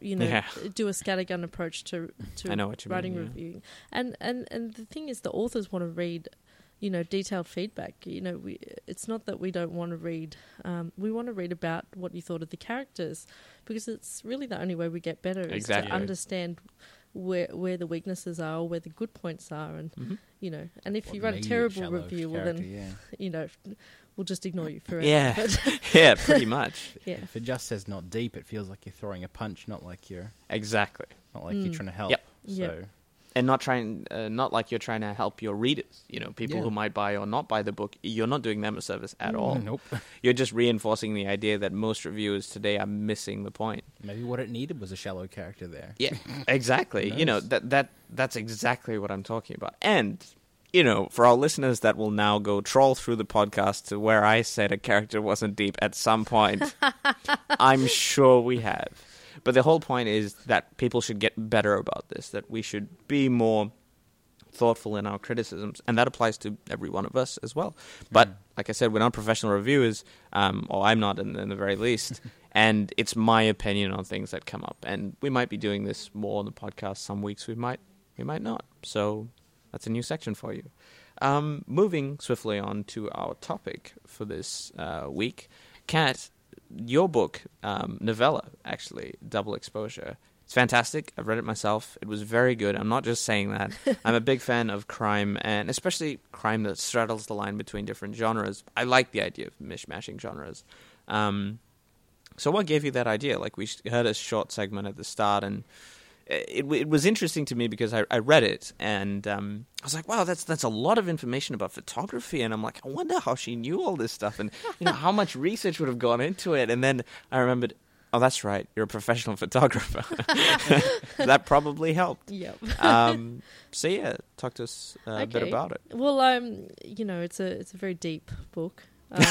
you know Yeah. do a scattergun approach to to I know what you mean, writing yeah. reviewing. And and and the thing is, the authors want to read. You know, detailed feedback. You know, we, it's not that we don't want to read. Um, we want to read about what you thought of the characters, because it's really the only way we get better is Exactly. to understand where where the weaknesses are, or where the good points are, and Mhm. you know. And if What you write a terrible review, well then yeah. you know we'll just ignore you forever. Yeah. (laughs) Yeah, pretty much. (laughs) yeah. If it just says not deep, it feels like you're throwing a punch, not like you're Exactly. not like Mm. you're trying to help. Yep. So Yep. And not trying uh, not like you're trying to help your readers you know people Yeah. who might buy or not buy the book you're not doing them a service at Mm. all nope. (laughs) you're just reinforcing the idea that most reviewers today are missing the point Maybe what it needed was a shallow character there. yeah (laughs) exactly Who you know that that that's exactly what i'm talking about and you know for our listeners that will now go troll through the podcast to where i said a character wasn't deep at some point (laughs) i'm sure we have but the whole point is that people should get better about this that we should be more thoughtful in our criticisms, and that applies to every one of us as well. But like I said, we're not professional reviewers, um, or I'm not in, in the very least. (laughs) and it's my opinion on things that come up, and we might be doing this more on the podcast. Some weeks we might, we might not. So that's a new section for you. Um, moving swiftly on to our topic for this uh, week, Kat, your book, um, novella, actually, Double Exposure. It's fantastic. I've read it myself. It was very good. I'm not just saying that. (laughs) I'm a big fan of crime, and especially crime that straddles the line between different genres. I like the idea of mishmashing genres. Um, so, what gave you that idea? Like, we heard a short segment at the start, and it, it was interesting to me because I, I read it, and um, I was like, "Wow, that's that's a lot of information about photography." And I'm like, "I wonder how she knew all this stuff, and you know how much (laughs) research would have gone into it." And then I remembered, "Oh, that's right, you're a professional (laughs) photographer." (laughs) that probably helped. Yep. Um, so yeah, talk to us uh, a bit about it. Well, um, you know, it's a it's a very deep book. Um,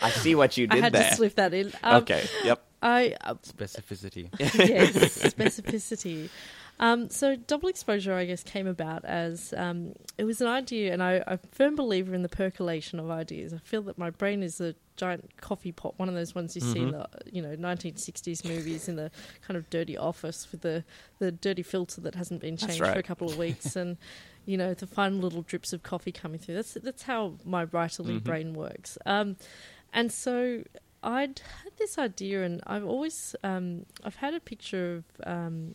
I see what you did I had there. to slip that in. Um, okay. Yep. I uh, Specificity. (laughs) yes, specificity. Um, so double exposure, I guess, came about as um, it was an idea, and I, I'm a firm believer in the percolation of ideas. I feel that my brain is a giant coffee pot, one of those ones you see in the you know 1960s movies in the kind of dirty office with the the dirty filter that hasn't been changed for a couple of weeks, (laughs) and you know the fine little drips of coffee coming through. That's that's how my writerly Mhm. brain works. Um, and so I'd had this idea, and I've always um, I've had a picture of um,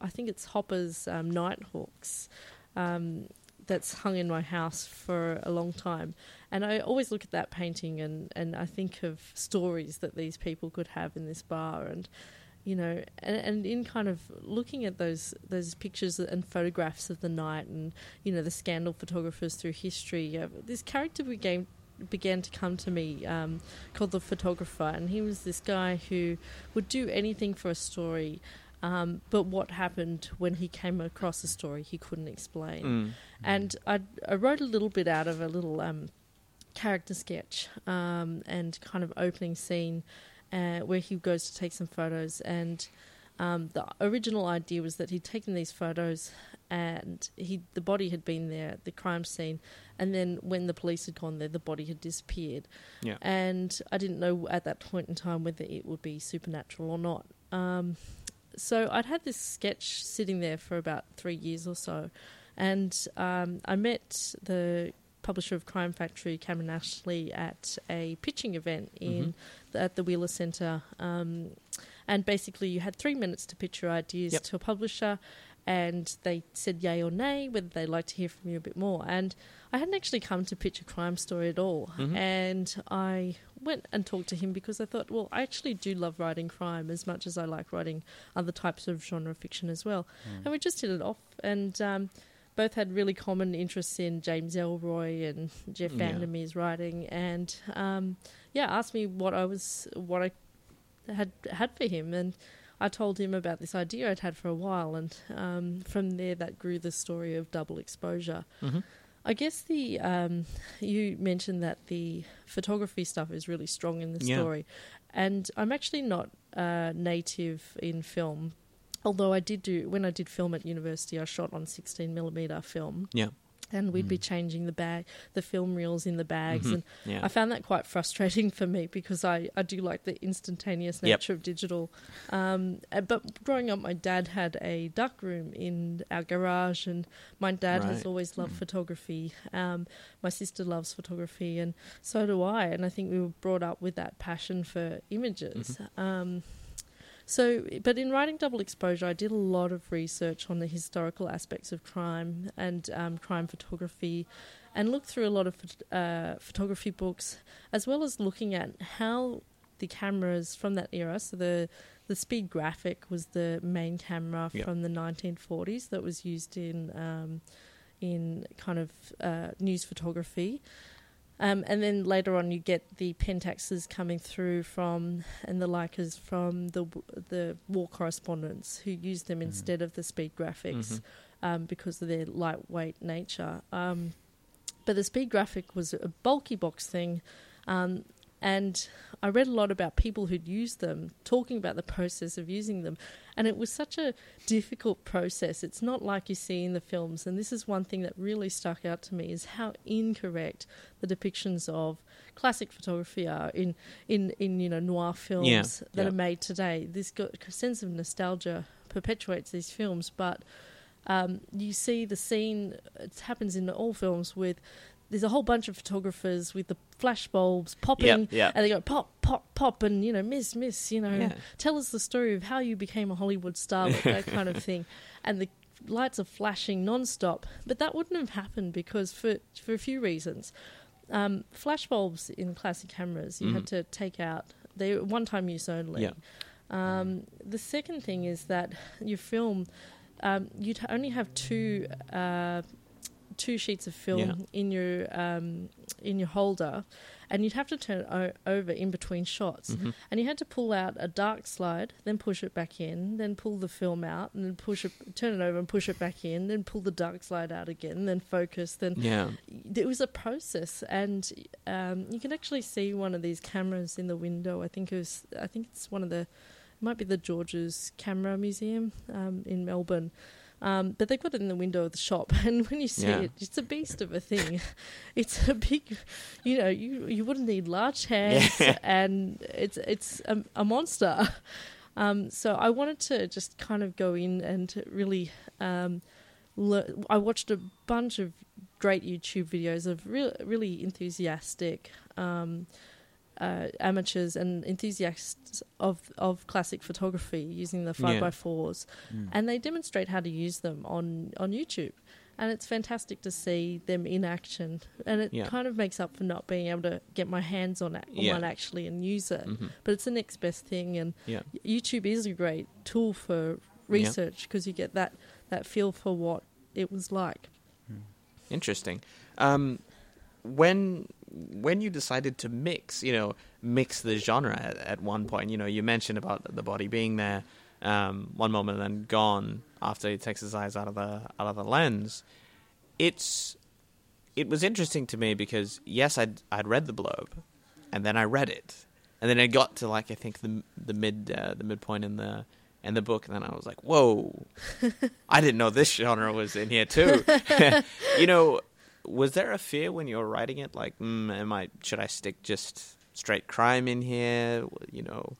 I think it's Hopper's um, Nighthawks. Um, that's hung in my house for a long time, and I always look at that painting and and I think of stories that these people could have in this bar and. You know, and, and in kind of looking at those those pictures and photographs of the night, and you know the scandal photographers through history, uh, this character began began to come to me um, called the photographer, and he was this guy who would do anything for a story. Um, but what happened when he came across a story he couldn't explain? Mm. And I, I wrote a little bit out of a little um, character sketch um, and kind of opening scene uh, where he goes to take some photos. And um, the original idea was that he'd taken these photos and he the body had been there at the crime scene. And then when the police had gone there, the body had disappeared. Yeah. And I didn't know at that point in time whether it would be supernatural or not. Um, so I'd had this sketch sitting there for about three years or so, and um, I met the publisher of Crime Factory, Cameron Ashley, at a pitching event in the, at the Wheeler Centre. Um, and basically, you had three minutes to pitch your ideas Yep. to a publisher, and they said yay or nay whether they'd like to hear from you a bit more. And I hadn't actually come to pitch a crime story at all, Mhm. and I went and talked to him because I thought, well, I actually do love writing crime as much as I like writing other types of genre fiction as well. And we just hit it off, and um, both had really common interests in James Ellroy and Jeff Yeah. Vandermeer's writing, and um, yeah, asked me what I was what I had had for him, and I told him about this idea I'd had for a while, and um, from there that grew the story of double exposure. Mhm. I guess the um, you mentioned that the photography stuff is really strong in the Yeah. story, and I'm actually not uh, native in film. Although I did do when I did film at university, I shot on 16 millimeter film, Yeah. And we'd be Mm. changing the bag, the film reels in the bags, Mhm. and Yeah. I found that quite frustrating for me because I, I do like the instantaneous Yep. nature of digital. Um, uh, but growing up, my dad had a dark room in our garage, and my dad has always loved Mm. photography. Um, my sister loves photography, and so do I. And I think we were brought up with that passion for images. Um, so, but in writing Double Exposure, I did a lot of research on the historical aspects of crime and um, crime photography, and looked through a lot of uh, photography books, as well as looking at how the cameras from that era. So the the Speed Graphic was the main camera Yep. from the 1940s that was used in um, in kind of uh, news photography. Um, and then later on, you get the Pentaxes coming through from, and the Leicas from the the war correspondents who use them Mhm. instead of the speed graphics Mhm. um, because of their lightweight nature. Um, but the speed graphic was a bulky box thing, um, and I read a lot about people who'd used them, talking about the process of using them, and it was such a difficult process. It's not like you see in the films, and this is one thing that really stuck out to me is how incorrect the depictions of classic photography are in in, in you know noir films Yeah, that yeah. are made today. This sense of nostalgia perpetuates these films, but um, you see the scene. It happens in all films with. There's a whole bunch of photographers with the flash bulbs popping, Yep, yep. and they go pop, pop, pop, and you know, miss, miss, you know, Yeah. tell us the story of how you became a Hollywood starlet, that (laughs) kind of thing. And the lights are flashing non-stop. But that wouldn't have happened because for for a few reasons. Um, flash bulbs in classic cameras you had Mhm. to take out. They were one-time use only. Yeah. Um, the second thing is that your film, um, you'd only have two uh, two sheets of film Yeah. in your um, in your holder, and you'd have to turn it o- over in between shots. Mhm. And you had to pull out a dark slide, then push it back in, then pull the film out, and then push it, turn it over and push it back in, then pull the dark slide out again, then focus, then Yeah. it was a process, and um, you can actually see one of these cameras in the window. I think it was, I think it's one of the, it might be the George's Camera Museum um, in Melbourne. Um, but they've got it in the window of the shop, (laughs) and when you see Yeah. it, it's a beast of a thing. (laughs) it's a big, you know, you you wouldn't need large hands, Yeah. (laughs) and it's it's a, a monster. Um, so I wanted to just kind of go in and really. Um, le- I watched a bunch of great YouTube videos of real, really enthusiastic um, uh, amateurs and enthusiasts of of classic photography using the five Yeah. by fours, Mm. and they demonstrate how to use them on on YouTube. and it's fantastic to see them in action, and it Yeah. kind of makes up for not being able to get my hands on it, Yeah. one actually and use it. Mhm. But it's the next best thing, and Yeah. YouTube is a great tool for research because you get that that feel for what it was like. Interesting. Um, when when you decided to mix, you know, mix the genre at, at one point, you know, you mentioned about the body being there um, one moment and then gone after he takes his eyes out of the out of the lens. It's it was interesting to me because yes, I'd I'd read the blurb, and then I read it, and then I got to like I think the the mid uh, the midpoint in the in the book, and then I was like, whoa, (laughs) I didn't know this genre was in here too. (laughs) (laughs) you know, was there a fear when you were writing it? Like, mm, am I should I stick just straight crime in here? You know,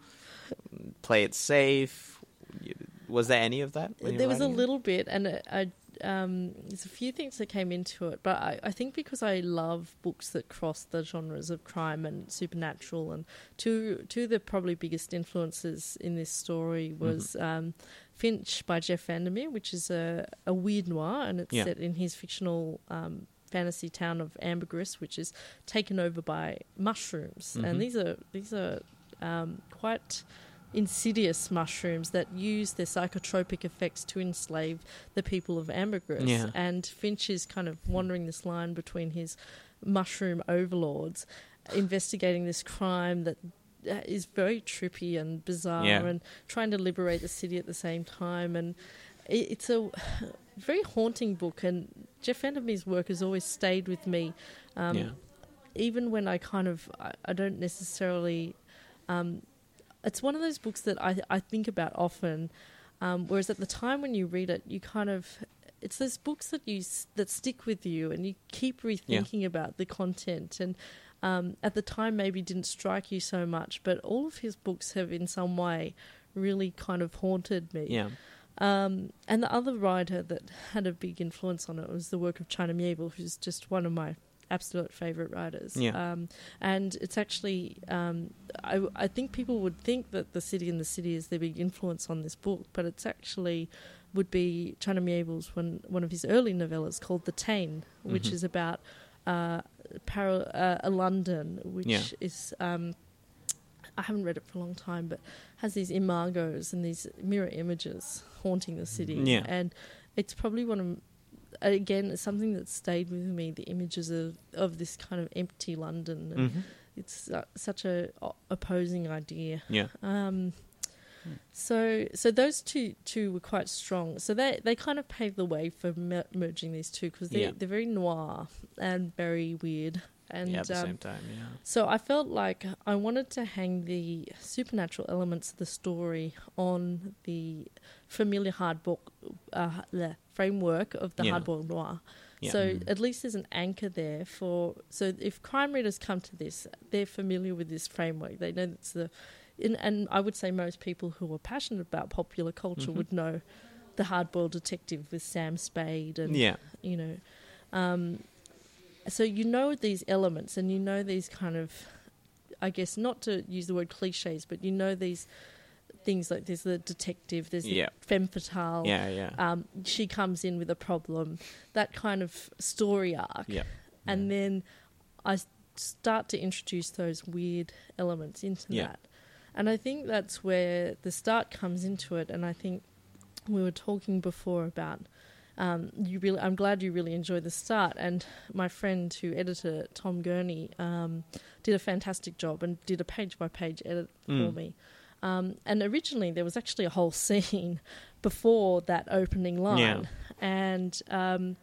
play it safe. Was there any of that? there was a writing it? little bit, and I um, there's a few things that came into it, but I, I think because I love books that cross the genres of crime and supernatural, and two two of the probably biggest influences in this story Mm-hmm. was um, Finch by Jeff Vandermeer, which is a, a weird noir, and it's Yeah. set in his fictional um, fantasy town of Ambergris, which is taken over by mushrooms, Mhm. and these are these are um, quite insidious mushrooms that use their psychotropic effects to enslave the people of Ambergris. Yeah. And Finch is kind of wandering this line between his mushroom overlords, investigating this crime that uh, very trippy and bizarre, Yeah. and trying to liberate the city at the same time. And it, it's a very haunting book, and Jeff Vandermeer's work has always stayed with me. Um, yeah. even when I kind of I, I don't necessarily um, it's one of those books that I I think about often um, whereas at the time when you read it you kind of it's those books that you that stick with you and you keep rethinking about the content and um, at the time maybe didn't strike you so much but all of his books have in some way really kind of haunted me Yeah. Um, and the other writer that had a big influence on it was the work of China Mieville, who's just one of my absolute favorite writers. Yeah. Um, and it's actually, um, I, I think people would think that The City and the City is their big influence on this book, but it's actually would be China Mieville's one, one of his early novellas called The Tain, which Mhm. is about uh, para, uh, a London, which Yeah. is. Um, I haven't read it for a long time, but has these imagos and these mirror images haunting the city. Yeah. And it's probably one of again it's something that stayed with me the images of of this kind of empty London. And hmm It's uh, such a o- opposing idea. Yeah. Um, so so those two two were quite strong. So they they kind of paved the way for mer- merging these two because they Yeah. they're very noir and very weird. And yeah, at the um, same time, yeah. so I felt like I wanted to hang the supernatural elements of the story on the familiar hard book uh, the framework of the Yeah. hardboiled noir. Yeah. So Mm. at least there's an anchor there for. So if crime readers come to this, they're familiar with this framework. They know it's the, in, and I would say most people who are passionate about popular culture Mhm. would know the hardboiled detective with Sam Spade and yeah. you know. Um, so you know these elements, and you know these kind of, I guess, not to use the word cliches, but you know these things like there's the detective, there's Yeah. the femme fatale. Yeah, yeah. Um, she comes in with a problem, that kind of story arc, yeah. and then I start to introduce those weird elements into Yeah. that. And I think that's where the start comes into it. And I think we were talking before about um, you really. I'm glad you really enjoyed the start. And my friend who edited it, Tom Gurney, um, did a fantastic job and did a page by page edit for Mm. me. Um, and originally there was actually a whole (laughs) scene before that opening line, Yeah. and um,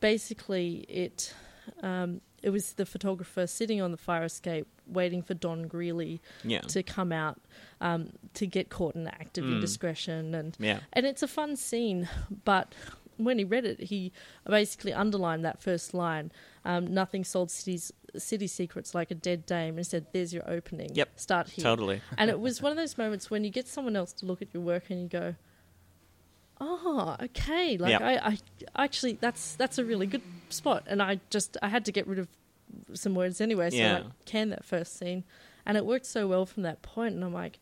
basically it um, it was the photographer sitting on the fire escape waiting for Don Greeley Yeah. to come out um, to get caught in the act of Mm. indiscretion and Yeah. and it's a fun scene but when he read it he basically underlined that first line um, nothing sold cities city secrets like a dead dame and said there's your opening Yep. start here Totally. (laughs) and it was one of those moments when you get someone else to look at your work and you go oh okay like Yep. I, I actually that's that's a really good spot and i just i had to get rid of some words anyway so Yeah. i canned that first scene and it worked so well from that point and i'm like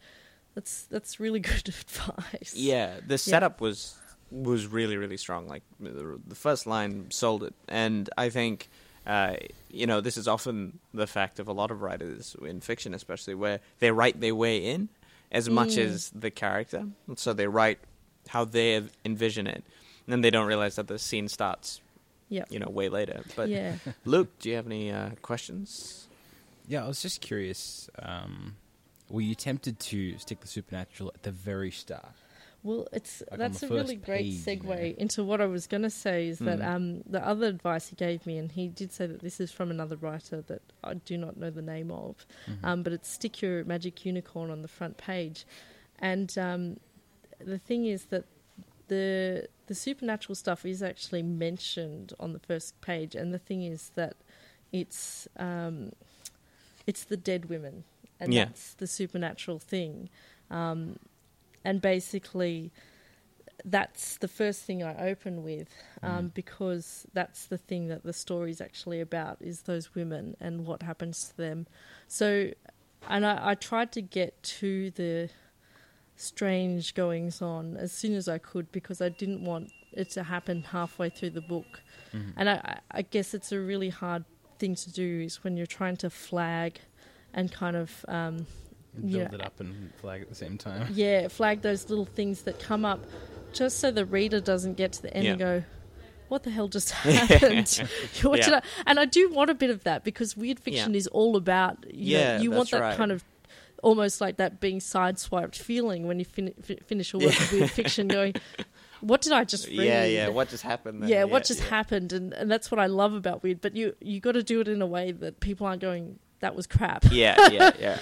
that's that's really (laughs) good advice Yeah, the setup was was really really strong. Like the, the first line sold it, and I think. Uh, you know, this is often the fact of a lot of writers in fiction, especially where they write their way in as much Mm. as the character. So they write how they envision it, and then they don't realize that the scene starts, Yep. you know, way later. But yeah. (laughs) Luke, do you have any uh, questions? Yeah, I was just curious. Um, were you tempted to stick the supernatural at the very start? Well, it's Like that's a really great segue into what I was going to say. Is that Mm. um, the other advice he gave me, and he did say that this is from another writer that I do not know the name of, Mhm. um, but it's stick your magic unicorn on the front page, and um, the thing is that the the supernatural stuff is actually mentioned on the first page, and the thing is that it's um, it's the dead women, and Yeah. that's the supernatural thing, um, and basically that's the first thing I open with, um, Mm. because that's the thing that the story's actually about is those women and what happens to them. So, and I, I tried to get to the strange goings on as soon as I could because I didn't want it to happen halfway through the book. Mhm. And I, I I guess it's a really hard thing to do is when you're trying to flag and kind of um, build yeah. it up and flag at the same time. (laughs) yeah, flag those little things that come up just so the reader doesn't get to the end and go, what the hell just (laughs) (laughs) happened? what Yeah. did I? And I do want a bit of that because weird fiction Yeah. is all about, you, Yeah, know, you want that right. kind of almost like that being sideswiped feeling when you fin- fi- finish a work of weird fiction going, what did I just read? Yeah, yeah. What just happened? There? yeah, what just yeah. happened? And, and that's what I love about weird. But you you got to do it in a way that people aren't going, that was crap. Yeah, yeah, yeah.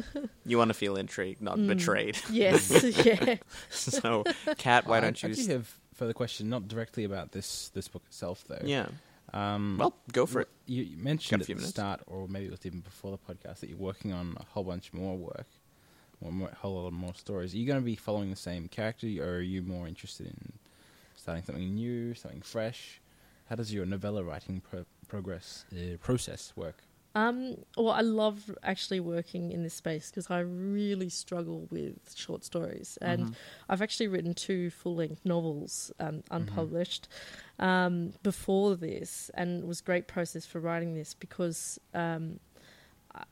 (laughs) you want to feel intrigued, not Mm. betrayed. yes, (laughs) yeah. So, Kat, why don't I, you? do s- have further question, not directly about this this book itself, though. yeah. Um, Well, go for it. You, you Got mentioned a at few the minutes. start, or maybe it was even before the podcast, that you're working on a whole bunch more work, or more, a whole lot more stories. Are you going to be following the same character, or are you more interested in starting something new, something fresh? How does your novella writing pro- progress uh, process work? Um, well, I love actually working in this space because I really struggle with short stories, and Mhm. I've actually written two full-length novels, um, Mm-hmm. unpublished, um, before this, and it was a great process for writing this because um,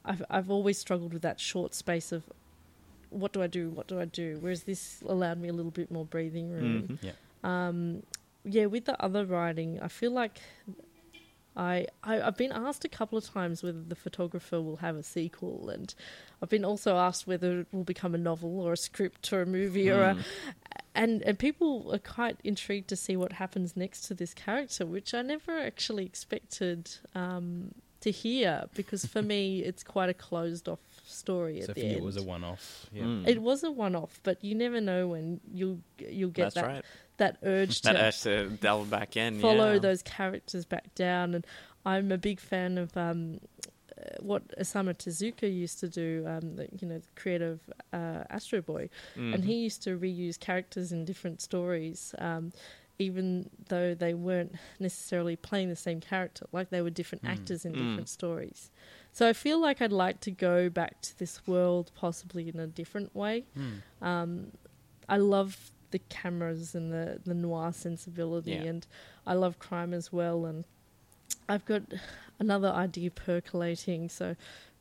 I've I've always struggled with that short space of what do I do, what do I do, whereas this allowed me a little bit more breathing room Mhm. um, yeah, with the other writing, I feel like I, I I've been asked a couple of times whether the photographer will have a sequel, and I've been also asked whether it will become a novel or a script or a movie or a, Mm. and and people are quite intrigued to see what happens next to this character, which I never actually expected um, to hear because for (laughs) me it's quite a closed off story So at for the you, end. it was a one-off. Yeah. Mm. It was a one-off, but you never know when you'll you'll get That's that right. That urge (laughs) That to has to delve back in. follow yeah. those characters back down. And I'm a big fan of um, uh, what Osamu Tezuka used to do. Um, the, you know, the creator of uh, Astro Boy, and Mhm. he used to reuse characters in different stories. Um, even though they weren't necessarily playing the same character, like they were different Mm. actors in Mm. different stories. So I feel like I'd like to go back to this world, possibly in a different way. Hmm. Um, I love the cameras and the, the noir sensibility, Yeah. and I love crime as well. And I've got another idea percolating, so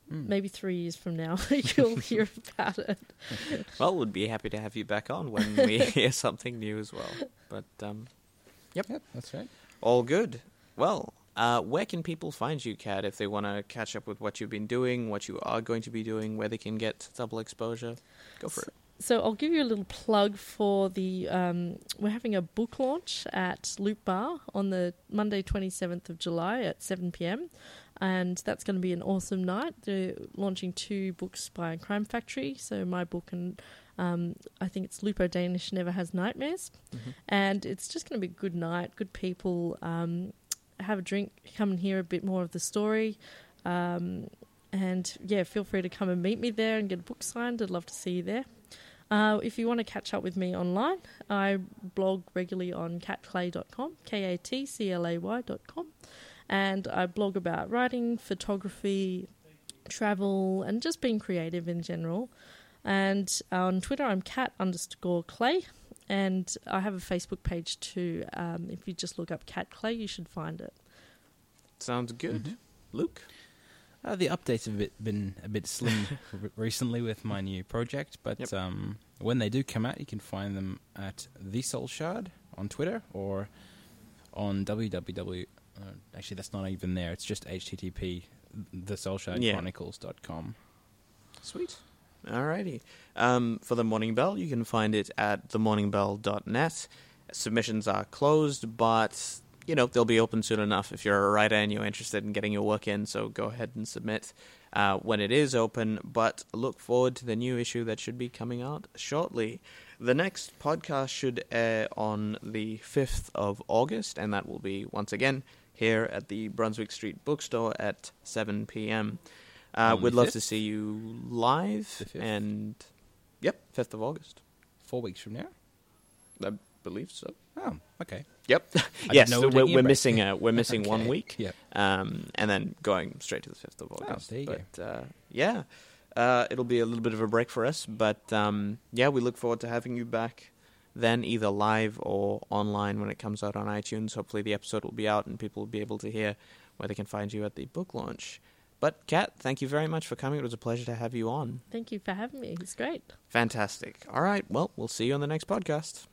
Hmm. maybe three years from now (laughs) you'll (laughs) hear about it. Well, we'd be happy to have you back on when we (laughs) hear something new as well. But um, Yep, that's right. all good. Well, uh, where can people find you, Kat, if they want to catch up with what you've been doing, what you are going to be doing, where they can get double exposure? Go for it. So I'll give you a little plug for the. Um, we're having a book launch at Loop Bar on the Monday, twenty seventh of July at seven pm, and that's going to be an awesome night. They're launching two books by Crime Factory. So my book and um, I think it's Lupo Danish Never Has Nightmares, Mhm. and it's just going to be a good night, good people. Um, have a drink, come and hear a bit more of the story. Um, and yeah, feel free to come and meet me there and get a book signed. I'd love to see you there. Uh, if you want to catch up with me online, I blog regularly on katclay.com, K A T C L A Y.com. And I blog about writing, photography, travel, and just being creative in general. And on Twitter, I'm cat underscore clay. And I have a Facebook page too. Um, if you just look up Kat Clay, you should find it. Sounds good. Mhm. Luke? Uh, the updates have bit, been a bit slim (laughs) recently with my new project, but Yep. um, when they do come out, you can find them at the Soul Shard on Twitter or on www. Uh, actually, that's not even there. It's just http thesoulshardchronicles.com. Sweet. Alrighty. Um, for the Morning Bell, you can find it at themorningbell.net. Submissions are closed, but you know they'll be open soon enough if you're a writer and you're interested in getting your work in. So go ahead and submit uh, when it is open. But look forward to the new issue that should be coming out shortly. The next podcast should air on the fifth of August, and that will be once again here at the Brunswick Street Bookstore at seven p.m. Uh, we'd love 5th? to see you live and yep, fifth of August. Four weeks from now. I believe so. Oh, okay. Yep. (laughs) Yes, so we were we're, we're missing a, (laughs) we're missing one week, Yeah. um, and then going straight to the fifth of Oh, August. there you but uh, yeah, uh, it'll be a little bit of a break for us, but um, yeah, we look forward to having you back then, either live or online when it comes out on iTunes. Hopefully, the episode will be out and people will be able to hear where they can find you at the book launch. But Kat, thank you very much for coming. It was a pleasure to have you on. Thank you for having me. It's great. Fantastic. All right. Well, we'll see you on the next podcast.